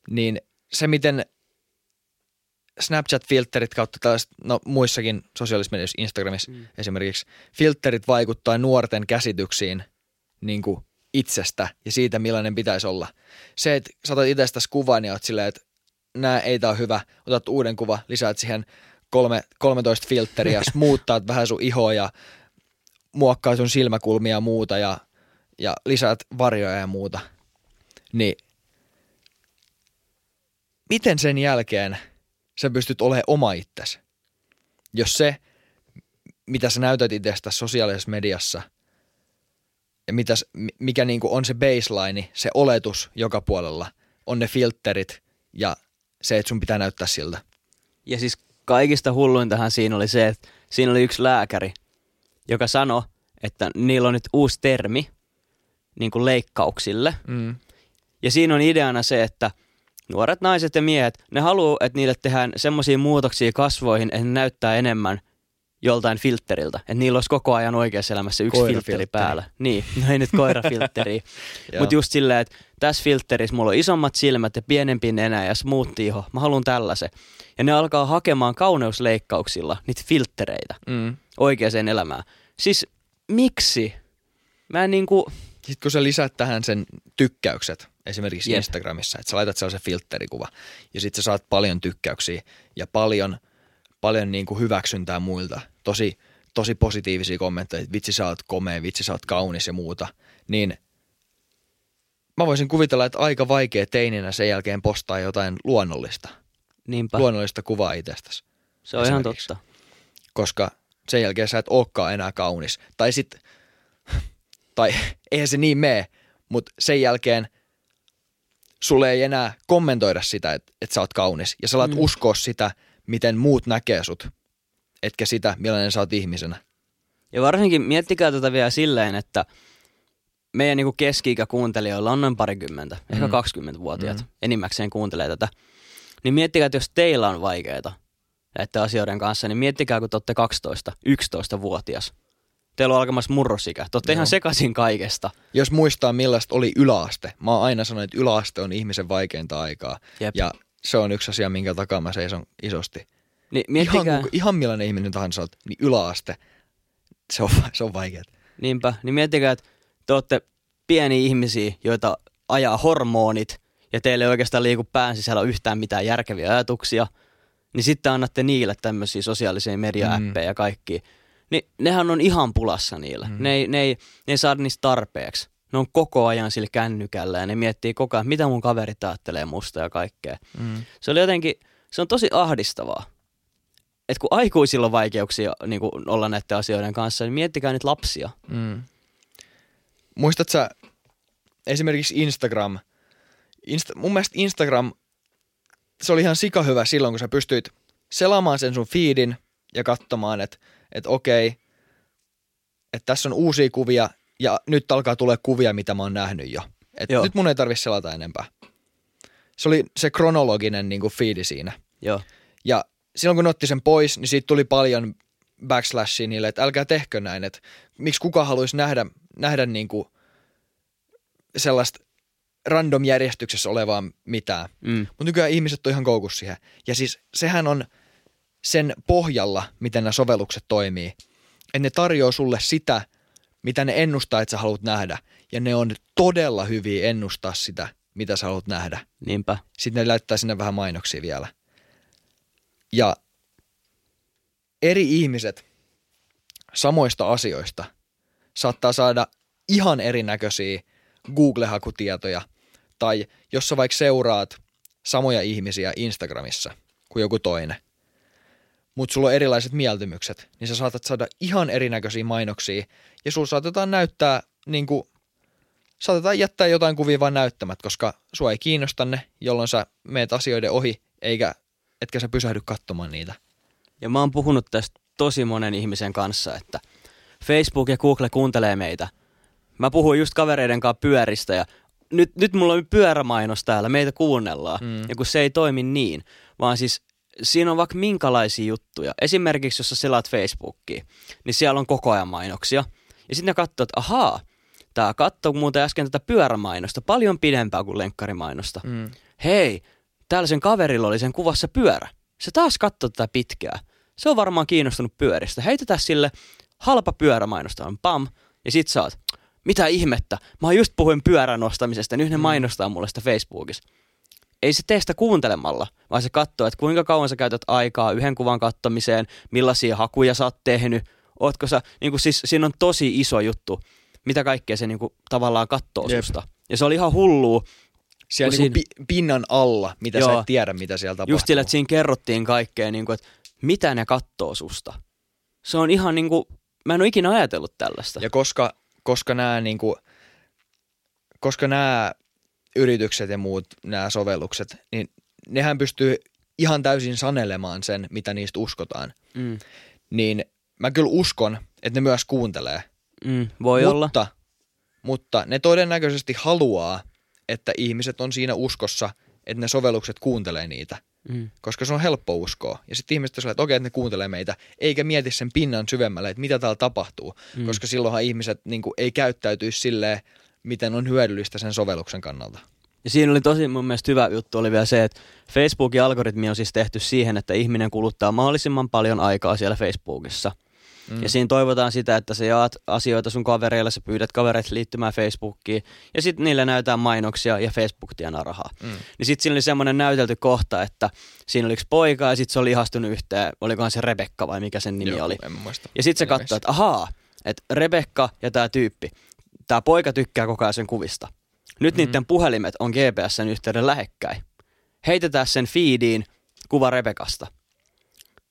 B: niin se miten Snapchat-filterit kautta tällaiset, no muissakin sosiaalisissa medioissa, Instagramissa mm. esimerkiksi, filterit vaikuttaa nuorten käsityksiin niin kuin itsestä ja siitä, millainen pitäisi olla. Se, että sä otat itsestäsi kuvan ja oot silleen, että nää ei tää on hyvä, otat uuden kuva, lisäät siihen kolme, 13 filteriä, (laughs) muuttaat vähän sun ihoa ja muokkaa sun silmäkulmia ja muuta ja, ja lisäät varjoja ja muuta. Niin miten sen jälkeen sä pystyt olemaan oma itsesi? Jos se, mitä sä näytät itsestä sosiaalisessa mediassa ja mitä, s- mi- mikä niinku on se baseline, se oletus joka puolella, on ne filterit ja se, että sun pitää näyttää siltä.
A: Ja siis kaikista hulluintahan siinä oli se, että siinä oli yksi lääkäri, joka sanoi, että niillä on nyt uusi termi niin kuin leikkauksille.
B: Mm.
A: Ja siinä on ideana se, että nuoret naiset ja miehet, ne haluaa, että niille tehdään semmoisia muutoksia kasvoihin, että ne näyttää enemmän joltain filteriltä. Että niillä olisi koko ajan oikeassa elämässä yksi filteri päällä. (laughs) Niin, no ei nyt koirafiltteri. (laughs)
B: Joo.
A: Mutta just silleen, että tässä filterissä mulla on isommat silmät ja pienempi nenä ja smoothie iho. Mä haluan tällaisen. Ja ne alkaa hakemaan kauneusleikkauksilla niitä filtreitä
B: Mm.
A: oikeaan elämään. Siis miksi? Mä en niinku...
B: Sitten kun sä lisät tähän sen tykkäykset, esimerkiksi.
A: Jep.
B: Instagramissa, että sä laitat sellaisen filterikuva ja sitten sä saat paljon tykkäyksiä ja paljon, paljon niin kuin hyväksyntää muilta, tosi, tosi positiivisia kommentteja, että vitsi sä oot komea, vitsi sä oot kaunis ja muuta, niin mä voisin kuvitella, että aika vaikea teininä sen jälkeen postaa jotain luonnollista,
A: Niinpä,
B: luonnollista kuvaa itsestäsi,
A: se on ihan totta.
B: koska sen jälkeen sä et olekaan enää kaunis. Tai sit, tai (laughs) eihän se niin mene, mutta sen jälkeen sulle ei enää kommentoida sitä, että et sä oot kaunis. Ja sä alat
A: Mm.
B: uskoa sitä, miten muut näkee sut, etkä sitä, millainen sä oot ihmisenä.
A: Ja varsinkin miettikää tätä vielä silleen, että meidän niinku keski-ikä kuuntelijoilla on noin parikymmentä, mm. ehkä
B: Mm.
A: 20-vuotiaat, mm.
B: Mm.
A: enimmäkseen kuuntelee tätä. Niin miettikää, että jos teillä on vaikeita näiden asioiden kanssa, niin miettikää, kun te olette 12, 11-vuotias. Teillä on alkamassa murrosikä. Te olette
B: Joo.
A: ihan sekaisin kaikesta.
B: Jos muistaa, millaista oli yläaste. Mä oon aina sanonut, että yläaste on ihmisen vaikeinta aikaa.
A: Jep.
B: Ja se on yksi asia, minkä takaa mä seison isosti.
A: Niin
B: Ihan, kuka- ihan millainen ihminen tahansa olet, niin yläaste, se on, se on vaikeaa.
A: niinpä, niin miettikää, että te olette pieniä ihmisiä, joita ajaa hormonit, ja teille ei oikeastaan liiku pään sisällä yhtään mitään järkeviä ajatuksia, niin sitten annatte niille tämmöisiä sosiaalisia media-appeja
B: Mm.
A: ja kaikki. Niin nehän on ihan pulassa niillä.
B: Mm.
A: Ne, ei, ne, ei, ne ei saada niistä tarpeeksi. Ne on koko ajan sillä kännykällä ja ne miettii koko ajan, mitä mun kaverit ajattelee musta ja kaikkea.
B: Mm.
A: Se oli jotenkin, se on tosi ahdistavaa. Että kun aikuisilla on vaikeuksia niin kuin olla näiden asioiden kanssa, niin miettikää nyt lapsia.
B: Mm. Muistat sä esimerkiksi Instagram, Insta, mun mielestä Instagram, se oli ihan sika hyvä silloin, kun sä pystyit selaamaan sen sun feedin ja katsomaan, että et okei, että tässä on uusia kuvia ja nyt alkaa tulee kuvia, mitä mä oon nähnyt jo. Et
A: Joo.
B: nyt mun ei tarvitse selata enempää. Se oli se kronologinen niin kuin feedi siinä.
A: Joo.
B: Ja silloin kun otti sen pois, niin siitä tuli paljon backslashia niille, että älkää tehkö näin, että miksi kuka haluaisi nähdä, nähdä niin kuin sellaista random järjestyksessä olevaa mitään.
A: Mm.
B: Mutta nykyään ihmiset on ihan koukussa siihen. Ja siis sehän on sen pohjalla, miten nämä sovellukset toimii. Että ne tarjoaa sulle sitä, mitä ne ennustaa, että sä haluat nähdä. ja ne on todella hyviä ennustaa sitä, mitä sä haluat nähdä.
A: Niinpä.
B: Sitten ne laittaa sinne vähän mainoksia vielä. Ja eri ihmiset samoista asioista saattaa saada ihan erinäköisiä Google-hakutietoja. Tai jos sä vaikka seuraat samoja ihmisiä Instagramissa kuin joku toinen, mutta sulla on erilaiset mieltymykset, niin sä saatat saada ihan erinäköisiä mainoksia ja sulla saatetaan näyttää niin kuin, saatetaan jättää jotain kuvia vaan näyttämät, koska sua ei kiinnosta ne, jolloin sä meet asioiden ohi, eikä, etkä sä pysähdy katsomaan niitä.
A: Ja mä oon puhunut tästä tosi monen ihmisen kanssa, että Facebook ja Google kuuntelee meitä. Mä puhuin just kavereiden kanssa pyöristä ja nyt, nyt mulla on pyörämainos täällä, meitä kuunnellaan. Mm. Ja kun se ei toimi niin, vaan siis siinä on vaikka minkälaisia juttuja. Esimerkiksi jos sä selaat Facebookia, niin siellä on koko ajan mainoksia. Ja sitten ne katsoo, että ahaa, tää katsoo muuten äsken tätä pyörämainosta paljon pidempää kuin lenkkarimainosta.
B: Mm.
A: Hei, täällä sen kaverilla oli sen kuvassa pyörä. Se taas katsoo tätä pitkää. Se on varmaan kiinnostunut pyöristä. Heitetään sille halpa pyörämainosta on pam. Ja sit sä oot, mitä ihmettä, mä just puhuin pyörän ostamisesta, nyt ne mainostaa mulle sitä Facebookissa. Ei se tee sitä kuuntelemalla, vaan se katsoo, että kuinka kauan sä käytät aikaa yhden kuvan kattomiseen, millaisia hakuja sä oot tehnyt, ootko sä, niin kuin siis siinä on tosi iso juttu, mitä kaikkea se niin kuin, tavallaan katsoo
B: Jep.
A: susta. Ja se oli ihan hullua,
B: Siellä
A: Kun
B: niinku pi- pinnan alla, mitä sä
A: Joo.
B: et tiedä, mitä siellä tapahtuu.
A: just sillä, että siinä kerrottiin kaikkea, niin kuin, että mitä ne katsoo susta. Se on ihan niin kuin, mä en ole ikinä ajatellut tällaista.
B: Ja koska, koska nämä niinku, koska nämä yritykset ja muut nämä sovellukset, niin nehän pystyy ihan täysin sanelemaan sen, mitä niistä uskotaan.
A: Mm.
B: Niin mä kyllä uskon, että ne myös kuuntelee.
A: Mm, voi olla.
B: mutta, mutta ne todennäköisesti haluaa, että ihmiset on siinä uskossa, että ne sovellukset kuuntelee niitä.
A: Mm.
B: Koska se on helppo uskoa. Ja sitten ihmiset on että okei, että ne kuuntelee meitä, eikä mieti sen pinnan syvemmälle, että mitä täällä tapahtuu. Mm. Koska silloinhan ihmiset niin kuin, ei käyttäytyisi silleen, miten on hyödyllistä sen sovelluksen kannalta.
A: Ja siinä oli tosi mun mielestä hyvä juttu oli vielä se, että Facebookin algoritmi on siis tehty siihen, että ihminen kuluttaa mahdollisimman paljon aikaa siellä Facebookissa. Mm. Ja siinä toivotaan sitä, että sä jaat asioita sun kavereille, sä pyydät kavereita liittymään Facebookiin, ja sitten niille näytetään mainoksia ja Facebook tienaa rahaa. Mm. Niin sitten siinä oli semmoinen näytelty kohta, että siinä oli yksi poika ja sitten se oli ihastunut yhteen, olikohan se Rebekka vai mikä sen nimi
B: Joku,
A: oli.
B: en muista.
A: Ja sitten se katsoi, että ahaa, että Rebekka ja tämä tyyppi, tämä poika tykkää koko ajan sen kuvista. Nyt mm. niiden puhelimet on GPSn yhteyden lähekkäin. Heitetään sen feediin kuva Rebekasta.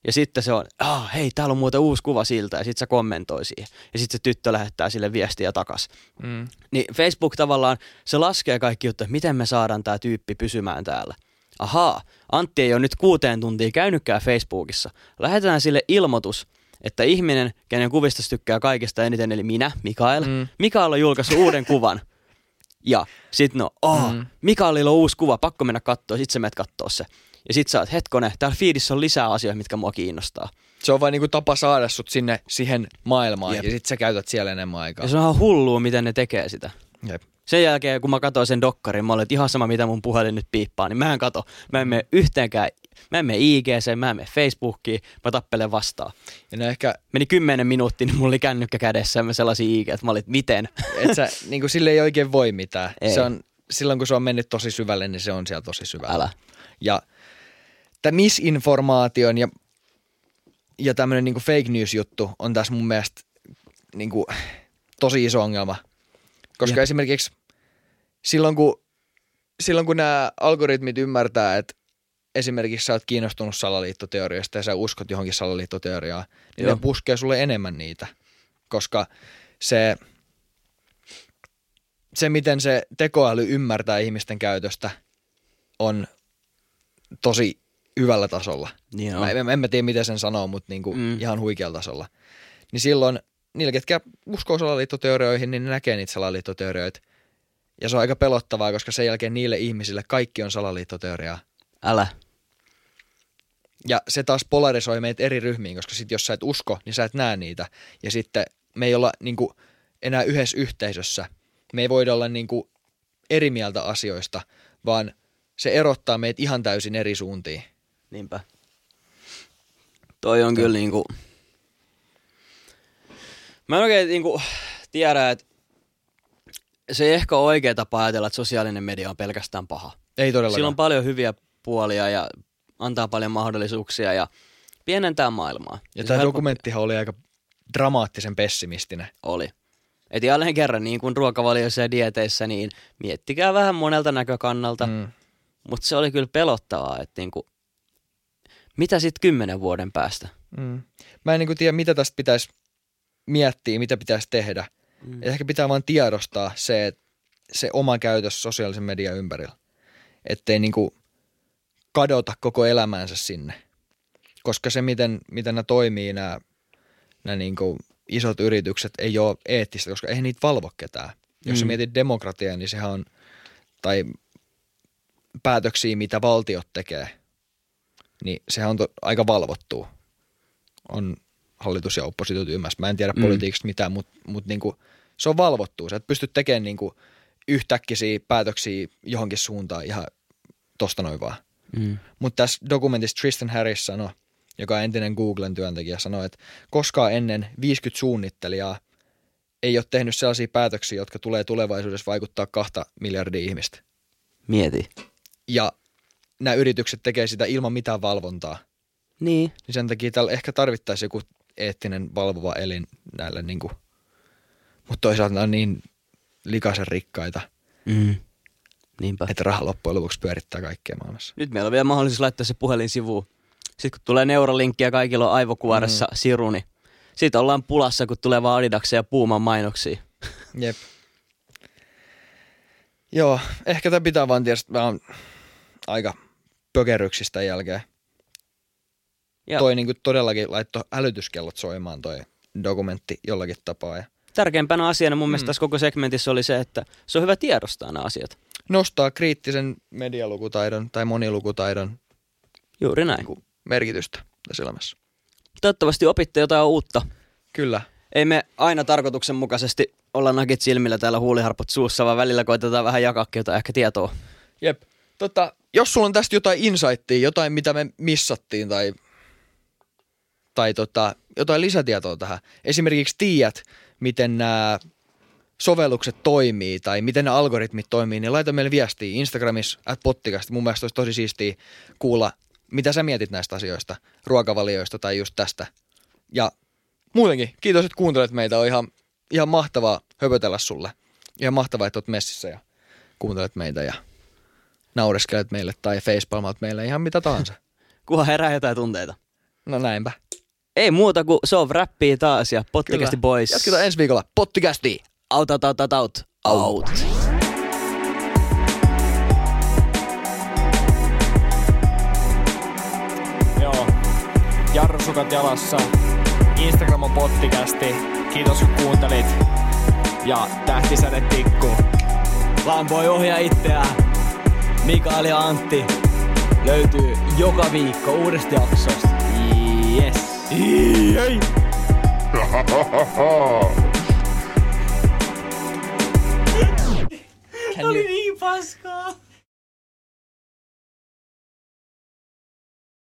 A: Ja sitten se on, ah, hei, täällä on muuten uusi kuva siltä, ja sitten se kommentoi siihen. Ja sitten se tyttö lähettää sille viestiä takas.
B: Mm.
A: Niin Facebook tavallaan, se laskee kaikki juttu, että miten me saadaan tämä tyyppi pysymään täällä. Ahaa, Antti ei ole nyt kuuteen tuntia käynytkään Facebookissa. Lähetetään sille ilmoitus, että ihminen, kenen kuvista tykkää kaikista eniten, eli minä, Mikael.
B: Mm.
A: Mikael on julkaissut uuden (laughs) kuvan. Ja sit no, oh,
B: Mm.
A: mm. Mikaelilla on uusi kuva, pakko mennä katsoa, sit sä menet kattoo se. Ja sit sä oot, hetkone, täällä feedissä on lisää asioita, mitkä mua kiinnostaa.
B: Se on vain niinku tapa saada sut sinne siihen maailmaan,
A: Jep.
B: ja sit sä käytät siellä enemmän aikaa.
A: Ja se on ihan hullua, miten ne tekee sitä.
B: Jep.
A: Sen jälkeen, kun mä katsoin sen dokkarin, mä olin, että ihan sama, mitä mun puhelin nyt piippaa, niin mä en kato. Mä en mene yhteenkään, mä en mene IGC, mä en mene Facebookiin, mä tappelen vastaan.
B: Ja ne ehkä,
A: Meni kymmenen minuuttia, niin mulla oli kännykkä kädessä ja mä sellaisia IG, että mä olin, että miten? (laughs)
B: et sä, niinku sille ei oikein voi mitään.
A: Ei.
B: Se on, silloin kun se on mennyt tosi syvälle, niin se on siellä tosi syvällä.
A: Älä.
B: Ja tämä misinformaation ja, ja tämmöinen niinku fake news juttu on tässä mun mielestä niinku tosi iso ongelma. Koska
A: Jep.
B: esimerkiksi silloin kun, silloin kun nämä algoritmit ymmärtää, että esimerkiksi sä oot kiinnostunut salaliittoteoriasta ja sä uskot johonkin salaliittoteoriaan, niin
A: Joo.
B: ne puskee sulle enemmän niitä. Koska se, se, miten se tekoäly ymmärtää ihmisten käytöstä, on tosi hyvällä tasolla.
A: On.
B: Mä, en, en mä tiedä, miten sen sanoo, mutta niinku. Mm. ihan huikealla tasolla. Niin silloin niillä, ketkä uskoo salaliittoteorioihin, niin ne näkee niitä salaliittoteorioita. Ja se on aika pelottavaa, koska sen jälkeen niille ihmisille kaikki on salaliittoteoriaa.
A: Älä.
B: Ja se taas polarisoi meitä eri ryhmiin, koska sit jos sä et usko, niin sä et näe niitä. Ja sitten me ei olla niinku enää yhdessä yhteisössä. Me ei voida olla niinku eri mieltä asioista, vaan se erottaa meitä ihan täysin eri suuntiin.
A: Niinpä. Toi on kyllä niinku... Mä en oikein niinku tiedä, että se ei ehkä ole oikea tapa ajatella, että sosiaalinen media on pelkästään paha.
B: Ei todellakaan.
A: Sillä on paljon hyviä puolia ja antaa paljon mahdollisuuksia ja pienentää maailmaa.
B: ja
A: se
B: tämä
A: helppo-
B: dokumenttihan oli aika dramaattisen pessimistinen.
A: Oli. Et jälleen kerran, niin kuin ruokavalioissa ja dieteissä, niin miettikää vähän monelta näkökannalta. Mm. Mutta se oli kyllä pelottavaa, että niinku, mitä sitten kymmenen vuoden päästä?
B: Mm. Mä en niin tiedä, mitä tästä pitäisi miettiä, mitä pitäisi tehdä.
A: Mm.
B: Ehkä pitää vaan tiedostaa se, se oma käytös sosiaalisen median ympärillä. Ettei niinku kadota koko elämäänsä sinne. Koska se, miten, miten nämä toimii, nämä, nämä niinku isot yritykset, ei ole eettistä, koska eihän niitä valvo ketään. Jos mm. sä mietit demokratiaa, niin sehän on, tai päätöksiä, mitä valtiot tekee, niin sehän on to, aika valvottua. On hallitus ja oppositio ymmärssä. Mä en tiedä
A: Mm.
B: mm. politiikasta mitään, mutta mut niinku, se on valvottua. Sä et pysty tekemään niinku yhtäkkisiä päätöksiä johonkin suuntaan ihan tosta noin vaan.
A: Mm.
B: Mutta tässä dokumentissa Tristan Harris sanoi, joka on entinen Googlen työntekijä, sanoi, että koskaan ennen 50 suunnittelijaa ei ole tehnyt sellaisia päätöksiä, jotka tulee tulevaisuudessa vaikuttaa kahta miljardia ihmistä.
A: Mieti.
B: Ja nämä yritykset tekee sitä ilman mitään valvontaa.
A: Niin.
B: Niin sen takia täällä ehkä tarvittaisiin joku eettinen valvova elin näille, niin kuin, mutta toisaalta on niin likaisen rikkaita,
A: Mm. Niinpä.
B: että raha loppujen lopuksi pyörittää kaikkea maailmassa.
A: Nyt meillä on vielä mahdollisuus laittaa se puhelin sivuun. Sitten kun tulee neurolinkki ja kaikilla on aivokuoressa mm. siru, niin siitä ollaan pulassa, kun tulee vaan Adidaksen ja Puuman mainoksia. (laughs)
B: Jep. Joo, ehkä tämä pitää vaan tietysti, oon aika pökeryksistä jälkeen.
A: Ja
B: Toi niinku todellakin laittoi hälytyskellot soimaan toi dokumentti jollakin tapaa. Ja
A: tärkeimpänä asiana mun mielestä
B: Mm.
A: tässä koko segmentissä oli se, että se on hyvä tiedostaa nämä asiat.
B: nostaa kriittisen medialukutaidon tai monilukutaidon
A: Juuri näin.
B: niinku, merkitystä tässä elämässä.
A: Toivottavasti opitte jotain uutta.
B: Kyllä.
A: Ei me aina tarkoituksenmukaisesti olla nakit silmillä täällä huuliharput suussa, vaan välillä koitetaan vähän jakaa jotain ehkä tietoa.
B: Jep. Tota, jos sulla on tästä jotain insightia, jotain mitä me missattiin tai, tai tota, jotain lisätietoa tähän. Esimerkiksi tiedät, miten nämä sovellukset toimii tai miten ne algoritmit toimii, niin laita meille viestiä Instagramissa at pottikasti. Mun mielestä olisi tosi siistiä kuulla, mitä sä mietit näistä asioista, ruokavalioista tai just tästä. Ja muutenkin, kiitos, että kuuntelet meitä. On ihan, ihan mahtavaa höpötellä sulle. Ihan mahtavaa, että oot messissä ja kuuntelet meitä ja naureskelet meille tai facepalmaat meille ihan mitä tahansa. (laughs)
A: Kunhan herää jotain tunteita.
B: No näinpä.
A: Ei muuta kuin Sov räppii taas ja pottikasti boys.
B: Jatketaan ensi viikolla. Pottikästi!
A: Out, out, out, out, out. Out.
C: Joo. Jarrusukat jalassa. Instagram on pottikästi. Kiitos kun kuuntelit. Ja tähtisäde tikku.
A: Vaan voi ohjaa itseään. Mikael ja Antti löytyy joka viikko uudesta jaksosta. Yes. Jei. Oli niin paskaa.